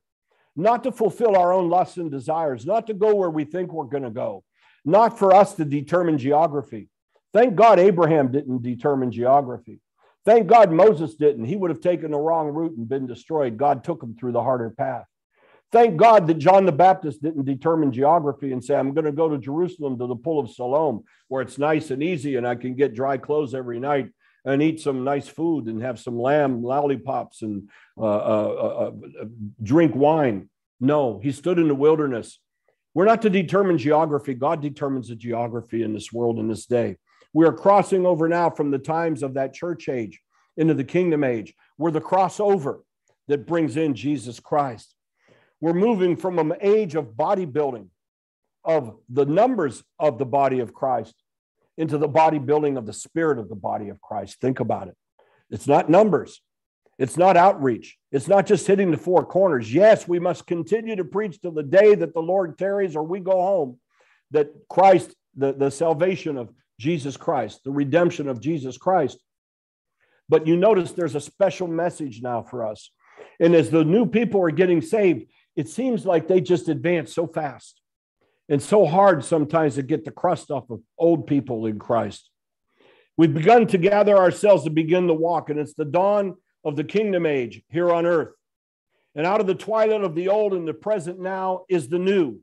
not to fulfill our own lusts and desires, not to go where we think we're going to go, not for us to determine geography. Thank God Abraham didn't determine geography. Thank God Moses didn't. He would have taken the wrong route and been destroyed. God took him through the harder path. Thank God that John the Baptist didn't determine geography and say, I'm going to go to Jerusalem to the pool of Siloam, where it's nice and easy and I can get dry clothes every night and eat some nice food and have some lamb lollipops and uh, uh, uh, drink wine. No, he stood in the wilderness. We're not to determine geography. God determines the geography in this world in this day. We are crossing over now from the times of that church age into the kingdom age. We're the crossover that brings in Jesus Christ. We're moving from an age of bodybuilding, of the numbers of the body of Christ, into the bodybuilding of the spirit of the body of Christ. Think about it. It's not numbers. It's not outreach. It's not just hitting the four corners. Yes, we must continue to preach till the day that the Lord tarries or we go home, that Christ, the, the salvation of Jesus Christ, the redemption of Jesus Christ. But you notice there's a special message now for us. And as the new people are getting saved, it seems like they just advance so fast and so hard sometimes to get the crust off of old people in Christ. We've begun to gather ourselves to begin the walk, and it's the dawn of the kingdom age here on earth. And out of the twilight of the old and the present now is the new.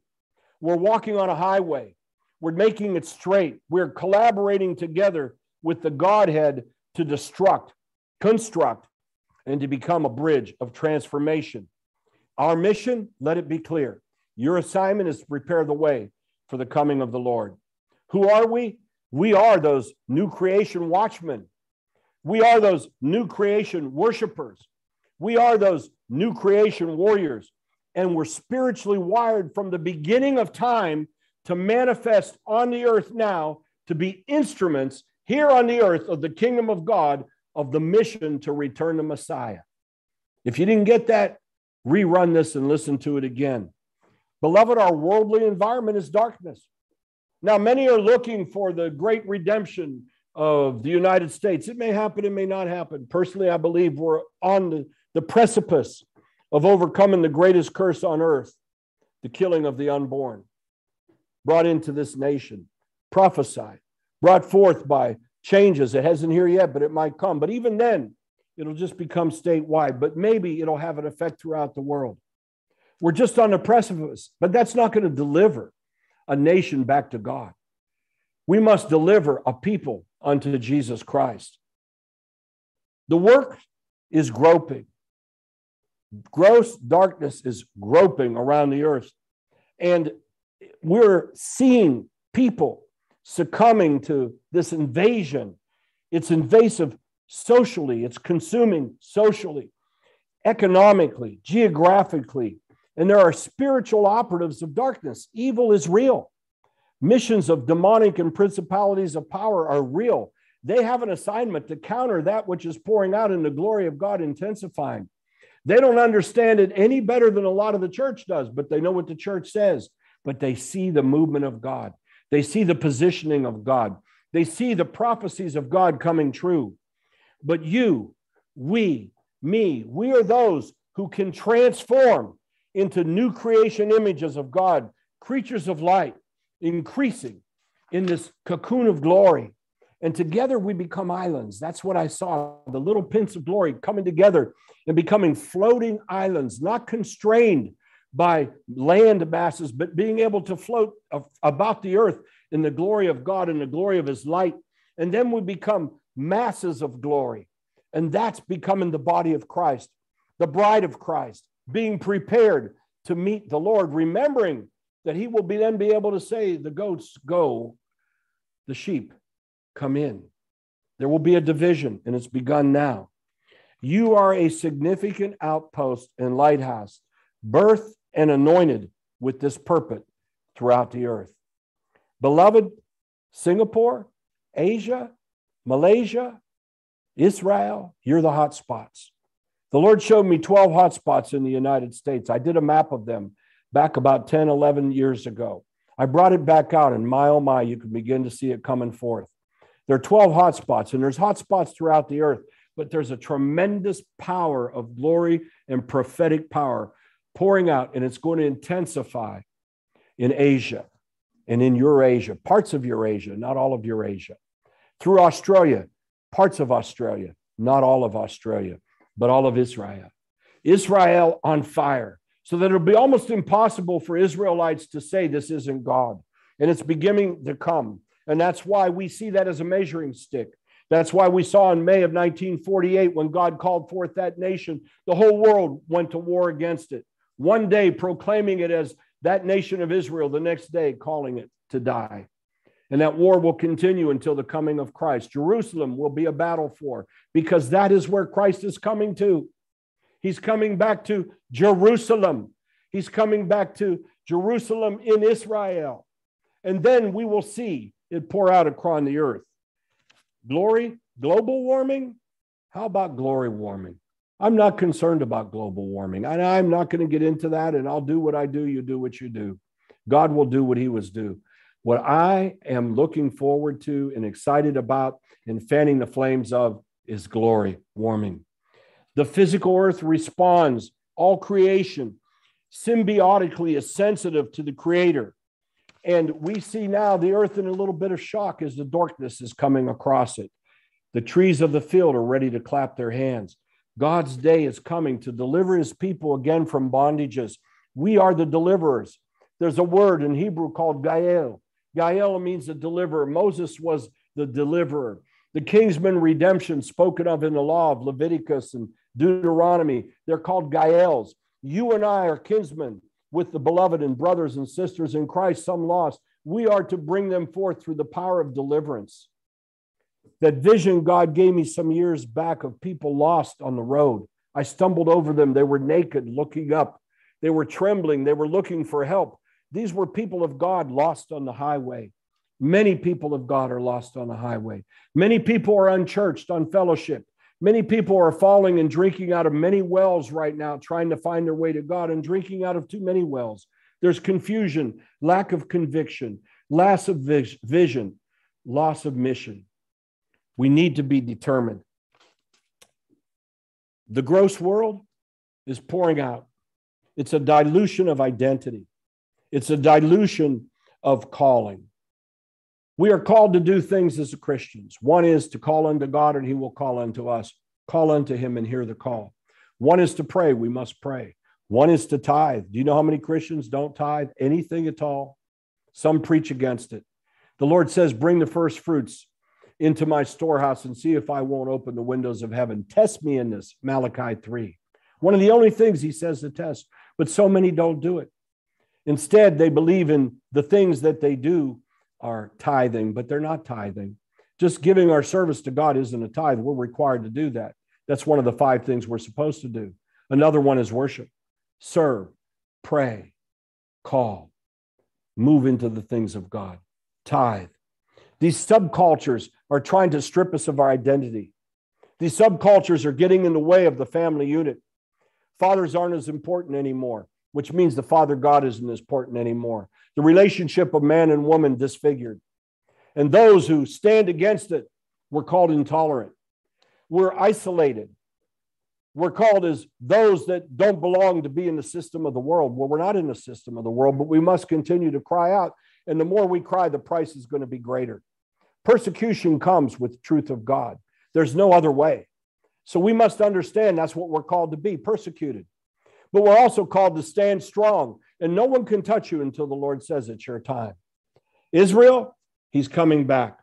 We're walking on a highway. We're making it straight. We're collaborating together with the Godhead to destruct, construct, and to become a bridge of transformation. Our mission, let it be clear. Your assignment is to prepare the way for the coming of the Lord. Who are we? We are those new creation watchmen we are those new creation worshipers. We are those new creation warriors. And we're spiritually wired from the beginning of time to manifest on the earth now, to be instruments here on the earth of the kingdom of God, of the mission to return the Messiah. If you didn't get that, rerun this and listen to it again. Beloved, our worldly environment is darkness. Now, many are looking for the great redemption of the United States. It may happen, it may not happen. Personally, I believe we're on the, the precipice of overcoming the greatest curse on earth the killing of the unborn, brought into this nation, prophesied, brought forth by changes. It hasn't here yet, but it might come. But even then, it'll just become statewide, but maybe it'll have an effect throughout the world. We're just on the precipice, but that's not going to deliver a nation back to God. We must deliver a people unto Jesus Christ. The work is groping. Gross darkness is groping around the earth. And we're seeing people succumbing to this invasion. It's invasive socially, it's consuming socially, economically, geographically. And there are spiritual operatives of darkness. Evil is real missions of demonic and principalities of power are real. They have an assignment to counter that which is pouring out in the glory of God, intensifying. They don't understand it any better than a lot of the church does, but they know what the church says. But they see the movement of God, they see the positioning of God, they see the prophecies of God coming true. But you, we, me, we are those who can transform into new creation images of God, creatures of light, increasing in this cocoon of glory. And together we become islands. That's what I saw the little pints of glory coming together and becoming floating islands, not constrained by land masses, but being able to float about the earth in the glory of God and the glory of his light. And then we become masses of glory. And that's becoming the body of Christ, the bride of Christ, being prepared to meet the Lord, remembering that he will be then be able to say, the goats go, the sheep come in. There will be a division, and it's begun now. You are a significant outpost and lighthouse, birthed and anointed with this purpose throughout the earth. Beloved, Singapore, Asia, Malaysia, Israel, you're the hot spots. The Lord showed me 12 hot spots in the United States. I did a map of them back about 10, 11 years ago. I brought it back out, and my oh my, you can begin to see it coming forth. There are 12 hot spots, and there's hot spots throughout the earth, but there's a tremendous power of glory and prophetic power pouring out, and it's going to intensify in Asia and in Eurasia, parts of Eurasia, not all of Eurasia, through Australia, parts of Australia, not all of Australia, but all of Israel. Israel on fire so that it'll be almost impossible for Israelites to say this isn't God. And it's beginning to come. And that's why we see that as a measuring stick. That's why we saw in May of 1948, when God called forth that nation, the whole world went to war against it. One day proclaiming it as that nation of Israel, the next day calling it to die. And that war will continue until the coming of Christ. Jerusalem will be a battle for because that is where Christ is coming to. He's coming back to Jerusalem. He's coming back to Jerusalem in Israel. And then we will see it pour out across the earth. Glory, global warming. How about glory warming? I'm not concerned about global warming. And I'm not going to get into that. And I'll do what I do. You do what you do. God will do what he was due. What I am looking forward to and excited about and fanning the flames of is glory warming. The physical earth responds, all creation symbiotically is sensitive to the creator. And we see now the earth in a little bit of shock as the darkness is coming across it. The trees of the field are ready to clap their hands. God's day is coming to deliver his people again from bondages. We are the deliverers. There's a word in Hebrew called Gael. Gael means the deliverer. Moses was the deliverer. The kingsman redemption spoken of in the law of Leviticus and Deuteronomy, they're called Gaels. You and I are kinsmen with the beloved and brothers and sisters in Christ, some lost. We are to bring them forth through the power of deliverance. That vision God gave me some years back of people lost on the road. I stumbled over them. They were naked, looking up. They were trembling. They were looking for help. These were people of God lost on the highway. Many people of God are lost on the highway. Many people are unchurched, on fellowship. Many people are falling and drinking out of many wells right now, trying to find their way to God and drinking out of too many wells. There's confusion, lack of conviction, loss of vision, loss of mission. We need to be determined. The gross world is pouring out. It's a dilution of identity. It's a dilution of calling. We are called to do things as Christians. One is to call unto God, and He will call unto us. Call unto Him and hear the call. One is to pray. We must pray. One is to tithe. Do you know how many Christians don't tithe anything at all? Some preach against it. The Lord says, Bring the first fruits into my storehouse and see if I won't open the windows of heaven. Test me in this, Malachi 3. One of the only things he says to test, but so many don't do it. Instead, they believe in the things that they do are tithing, but they're not tithing. Just giving our service to God isn't a tithe. We're required to do that. That's one of the five things we're supposed to do. Another one is worship, serve, pray, call, move into the things of God, tithe. These subcultures are trying to strip us of our identity. These subcultures are getting in the way of the family unit. Fathers aren't as important anymore, which means the Father God isn't as important anymore. The relationship of man and woman disfigured. And those who stand against it were called intolerant. We're isolated. We're called as those that don't belong to be in the system of the world. Well, we're not in the system of the world, but we must continue to cry out. And the more we cry, the price is going to be greater. Persecution comes with truth of God. There's no other way. So we must understand that's what we're called to be persecuted. But we're also called to stand strong, and no one can touch you until the Lord says it's your time. Israel, he's coming back.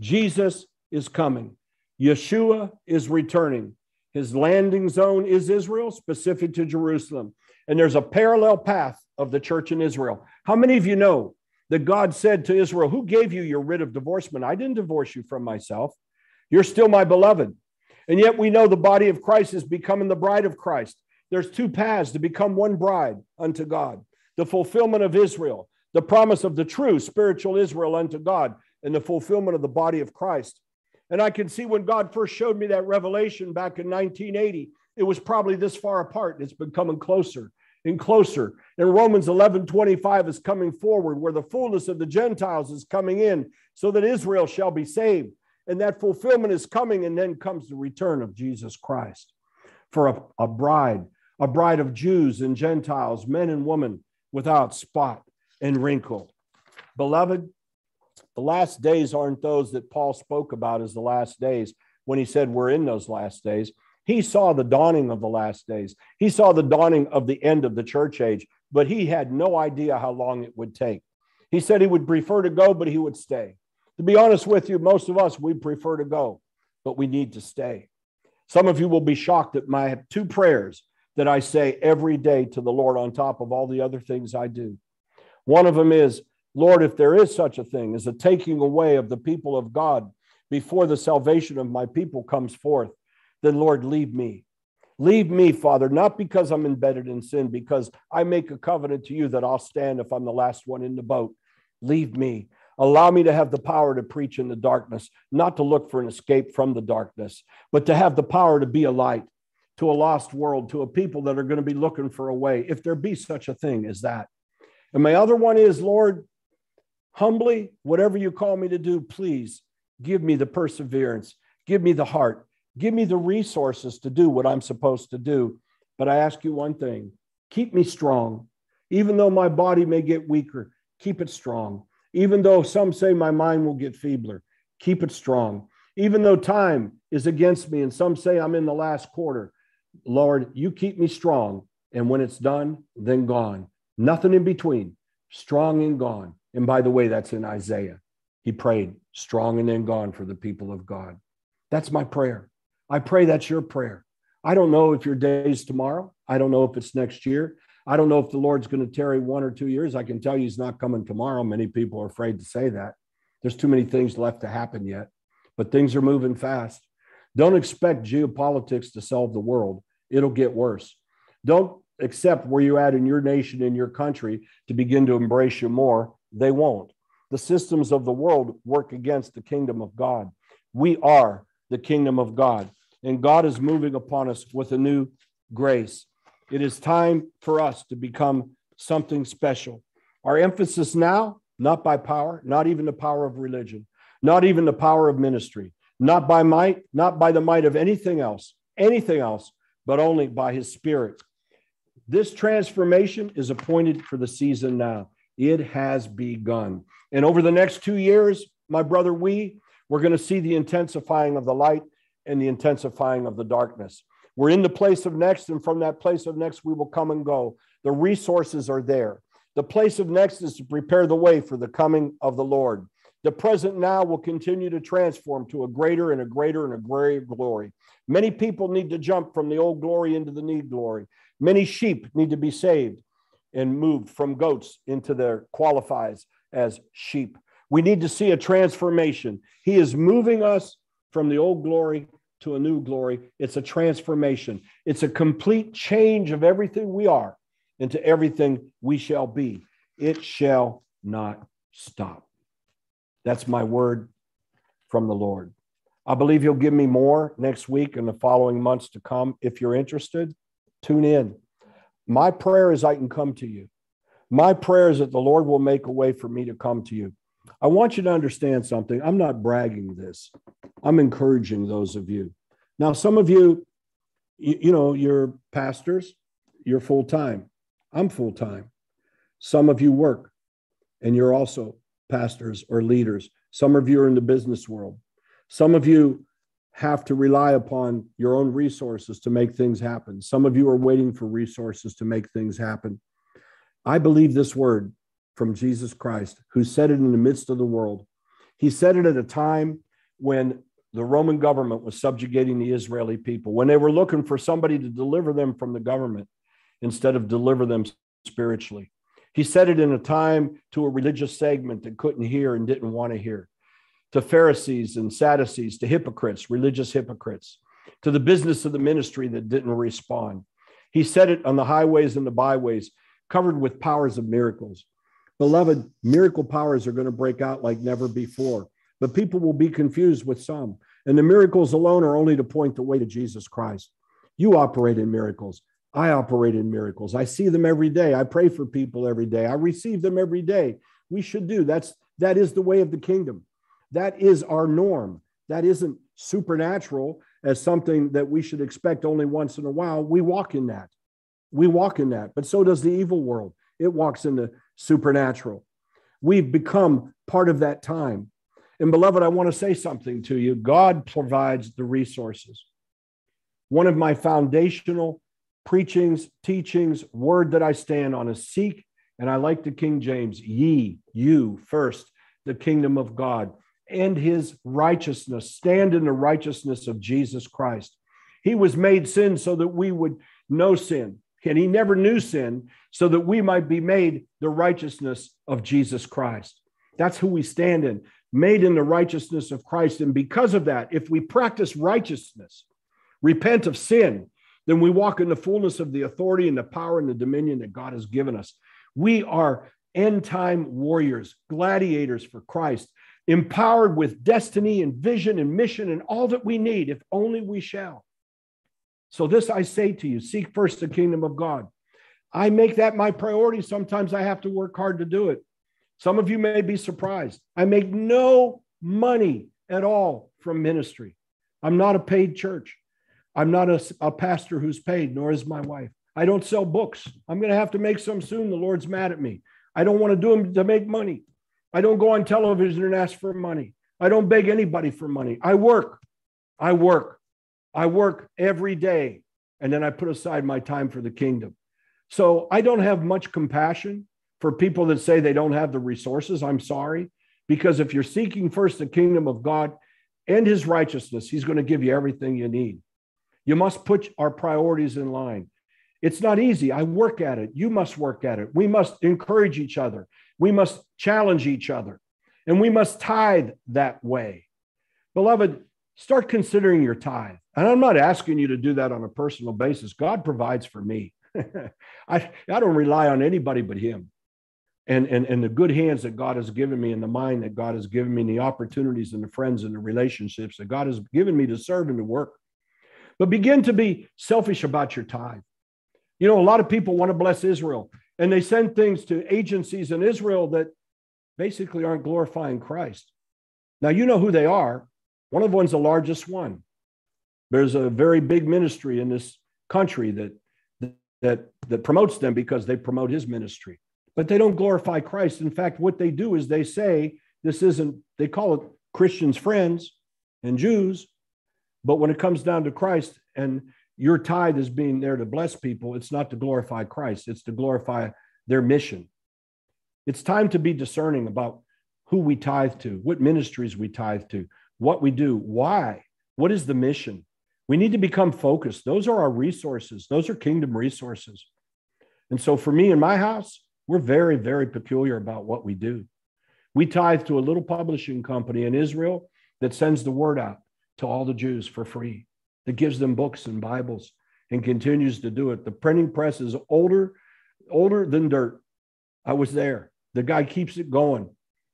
Jesus is coming. Yeshua is returning. His landing zone is Israel, specific to Jerusalem. And there's a parallel path of the church in Israel. How many of you know that God said to Israel, Who gave you your writ of divorcement? I didn't divorce you from myself. You're still my beloved. And yet we know the body of Christ is becoming the bride of Christ. There's two paths to become one bride unto God the fulfillment of Israel, the promise of the true spiritual Israel unto God, and the fulfillment of the body of Christ. And I can see when God first showed me that revelation back in 1980, it was probably this far apart. It's been coming closer and closer. And Romans 11 25 is coming forward, where the fullness of the Gentiles is coming in, so that Israel shall be saved. And that fulfillment is coming, and then comes the return of Jesus Christ for a, a bride, a bride of Jews and Gentiles, men and women without spot and wrinkle. Beloved, the last days aren't those that Paul spoke about as the last days when he said we're in those last days. He saw the dawning of the last days. He saw the dawning of the end of the church age, but he had no idea how long it would take. He said he would prefer to go, but he would stay. To be honest with you, most of us, we prefer to go, but we need to stay. Some of you will be shocked at my two prayers that I say every day to the Lord on top of all the other things I do. One of them is, Lord, if there is such a thing as a taking away of the people of God before the salvation of my people comes forth, then Lord, leave me. Leave me, Father, not because I'm embedded in sin, because I make a covenant to you that I'll stand if I'm the last one in the boat. Leave me. Allow me to have the power to preach in the darkness, not to look for an escape from the darkness, but to have the power to be a light to a lost world, to a people that are going to be looking for a way, if there be such a thing as that. And my other one is, Lord, humbly, whatever you call me to do, please give me the perseverance, give me the heart, give me the resources to do what I'm supposed to do. But I ask you one thing keep me strong. Even though my body may get weaker, keep it strong. Even though some say my mind will get feebler, keep it strong. Even though time is against me and some say I'm in the last quarter, Lord, you keep me strong. And when it's done, then gone. Nothing in between, strong and gone. And by the way, that's in Isaiah. He prayed, strong and then gone for the people of God. That's my prayer. I pray that's your prayer. I don't know if your day is tomorrow. I don't know if it's next year. I don't know if the Lord's going to tarry one or two years. I can tell you he's not coming tomorrow. Many people are afraid to say that. There's too many things left to happen yet, but things are moving fast. Don't expect geopolitics to solve the world. It'll get worse. Don't accept where you're at in your nation, in your country, to begin to embrace you more. They won't. The systems of the world work against the kingdom of God. We are the kingdom of God, and God is moving upon us with a new grace. It is time for us to become something special. Our emphasis now, not by power, not even the power of religion, not even the power of ministry, not by might, not by the might of anything else, anything else, but only by his spirit. This transformation is appointed for the season now. It has begun. And over the next two years, my brother, we, we're going to see the intensifying of the light and the intensifying of the darkness. We're in the place of next, and from that place of next, we will come and go. The resources are there. The place of next is to prepare the way for the coming of the Lord. The present now will continue to transform to a greater and a greater and a greater glory. Many people need to jump from the old glory into the new glory. Many sheep need to be saved and moved from goats into their qualifies as sheep. We need to see a transformation. He is moving us from the old glory to a new glory. It's a transformation, it's a complete change of everything we are into everything we shall be. It shall not stop. That's my word from the Lord. I believe He'll give me more next week and the following months to come. If you're interested, tune in. My prayer is I can come to you. My prayer is that the Lord will make a way for me to come to you. I want you to understand something. I'm not bragging this, I'm encouraging those of you. Now, some of you, you, you know, you're pastors, you're full time. I'm full time. Some of you work and you're also pastors or leaders. Some of you are in the business world. Some of you have to rely upon your own resources to make things happen. Some of you are waiting for resources to make things happen. I believe this word from Jesus Christ, who said it in the midst of the world. He said it at a time when the Roman government was subjugating the Israeli people, when they were looking for somebody to deliver them from the government instead of deliver them spiritually. He said it in a time to a religious segment that couldn't hear and didn't want to hear, to Pharisees and Sadducees, to hypocrites, religious hypocrites, to the business of the ministry that didn't respond. He said it on the highways and the byways, covered with powers of miracles. Beloved, miracle powers are going to break out like never before, but people will be confused with some. And the miracles alone are only to point the way to Jesus Christ. You operate in miracles. I operate in miracles. I see them every day. I pray for people every day. I receive them every day. We should do. That's that is the way of the kingdom. That is our norm. That isn't supernatural as something that we should expect only once in a while. We walk in that. We walk in that. But so does the evil world. It walks in the supernatural. We've become part of that time. And beloved, I want to say something to you. God provides the resources. One of my foundational preachings, teachings, word that I stand on is seek, and I like the King James, ye, you first, the kingdom of God and his righteousness. Stand in the righteousness of Jesus Christ. He was made sin so that we would know sin, and he never knew sin so that we might be made the righteousness of Jesus Christ. That's who we stand in, made in the righteousness of Christ. And because of that, if we practice righteousness, repent of sin, then we walk in the fullness of the authority and the power and the dominion that God has given us. We are end time warriors, gladiators for Christ, empowered with destiny and vision and mission and all that we need, if only we shall. So, this I say to you seek first the kingdom of God. I make that my priority. Sometimes I have to work hard to do it. Some of you may be surprised. I make no money at all from ministry. I'm not a paid church. I'm not a, a pastor who's paid, nor is my wife. I don't sell books. I'm going to have to make some soon. The Lord's mad at me. I don't want to do them to make money. I don't go on television and ask for money. I don't beg anybody for money. I work. I work. I work every day. And then I put aside my time for the kingdom. So I don't have much compassion for people that say they don't have the resources. I'm sorry. Because if you're seeking first the kingdom of God and his righteousness, he's going to give you everything you need. You must put our priorities in line. It's not easy. I work at it. You must work at it. We must encourage each other. We must challenge each other. And we must tithe that way. Beloved, start considering your tithe. And I'm not asking you to do that on a personal basis. God provides for me. I, I don't rely on anybody but Him. And, and, and the good hands that God has given me, and the mind that God has given me, and the opportunities and the friends and the relationships that God has given me to serve and to work. But begin to be selfish about your tithe. You know, a lot of people want to bless Israel, and they send things to agencies in Israel that basically aren't glorifying Christ. Now, you know who they are. One of them's the largest one. There's a very big ministry in this country that, that, that promotes them because they promote his ministry, but they don't glorify Christ. In fact, what they do is they say this isn't, they call it Christians' friends and Jews, but when it comes down to Christ and your tithe is being there to bless people. It's not to glorify Christ, it's to glorify their mission. It's time to be discerning about who we tithe to, what ministries we tithe to, what we do, why, what is the mission. We need to become focused. Those are our resources, those are kingdom resources. And so for me in my house, we're very, very peculiar about what we do. We tithe to a little publishing company in Israel that sends the word out to all the Jews for free that gives them books and Bibles and continues to do it. The printing press is older, older than dirt. I was there. The guy keeps it going.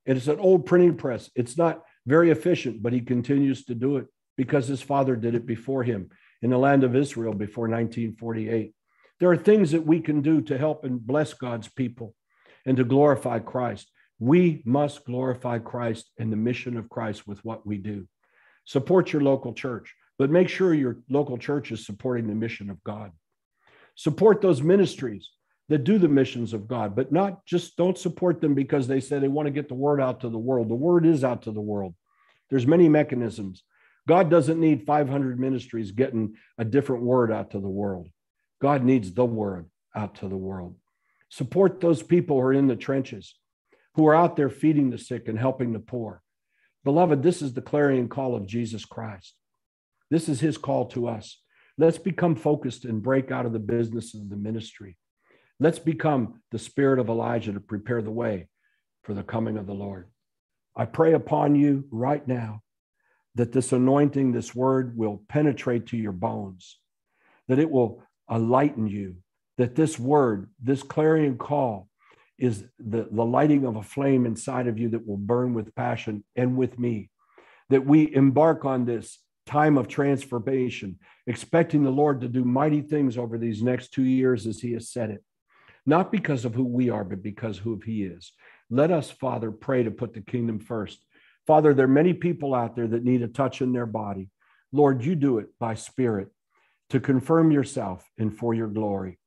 It's an old printing press. It's not very efficient, but he continues to do it because his father did it before him in the land of Israel before 1948. There are things that we can do to help and bless God's people and to glorify Christ. We must glorify Christ and the mission of Christ with what we do. Support your local church but make sure your local church is supporting the mission of God. Support those ministries that do the missions of God, but not just don't support them because they say they want to get the word out to the world. The word is out to the world. There's many mechanisms. God doesn't need 500 ministries getting a different word out to the world. God needs the word out to the world. Support those people who are in the trenches, who are out there feeding the sick and helping the poor. Beloved, this is the clarion call of Jesus Christ. This is his call to us. Let's become focused and break out of the business of the ministry. Let's become the spirit of Elijah to prepare the way for the coming of the Lord. I pray upon you right now that this anointing, this word will penetrate to your bones, that it will enlighten you, that this word, this clarion call, is the, the lighting of a flame inside of you that will burn with passion and with me. That we embark on this time of transformation, expecting the Lord to do mighty things over these next two years as He has said it, not because of who we are, but because who He is. Let us, Father, pray to put the kingdom first. Father, there are many people out there that need a touch in their body. Lord, you do it by Spirit to confirm yourself and for your glory.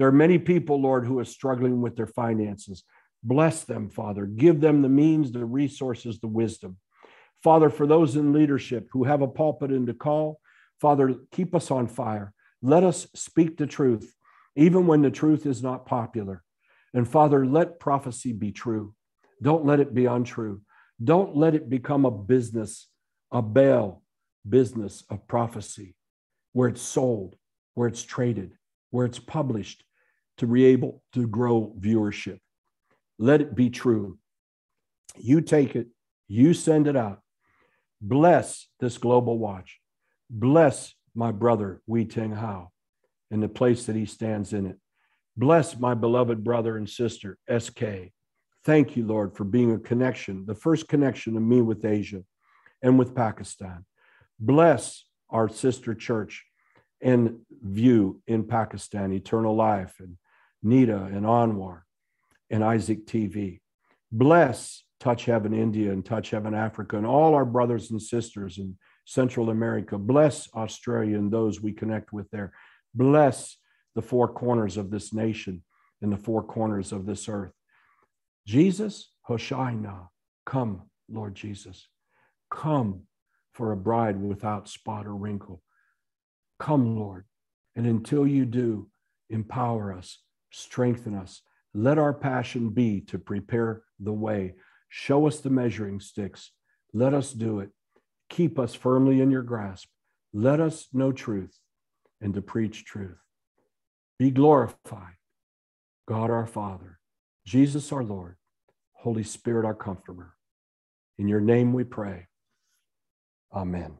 There are many people, Lord, who are struggling with their finances. Bless them, Father. Give them the means, the resources, the wisdom. Father, for those in leadership who have a pulpit and to call, Father, keep us on fire. Let us speak the truth, even when the truth is not popular. And Father, let prophecy be true. Don't let it be untrue. Don't let it become a business, a Baal business of prophecy, where it's sold, where it's traded, where it's published to be able to grow viewership. Let it be true. You take it, you send it out, Bless this global watch. Bless my brother, Wei Ting Hao, and the place that he stands in it. Bless my beloved brother and sister, SK, Thank you, Lord, for being a connection, the first connection of me with Asia and with Pakistan. Bless our sister church and view in Pakistan, Eternal Life, and Nita and Anwar and Isaac TV. Bless Touch Heaven India and Touch Heaven Africa and all our brothers and sisters in Central America. Bless Australia and those we connect with there. Bless the four corners of this nation and the four corners of this earth. Jesus, Hoshina, come, Lord Jesus. Come for a bride without spot or wrinkle. Come, Lord. And until you do, empower us, strengthen us. Let our passion be to prepare the way. Show us the measuring sticks. Let us do it. Keep us firmly in your grasp. Let us know truth and to preach truth. Be glorified, God our Father, Jesus our Lord, Holy Spirit our Comforter. In your name we pray. Amen.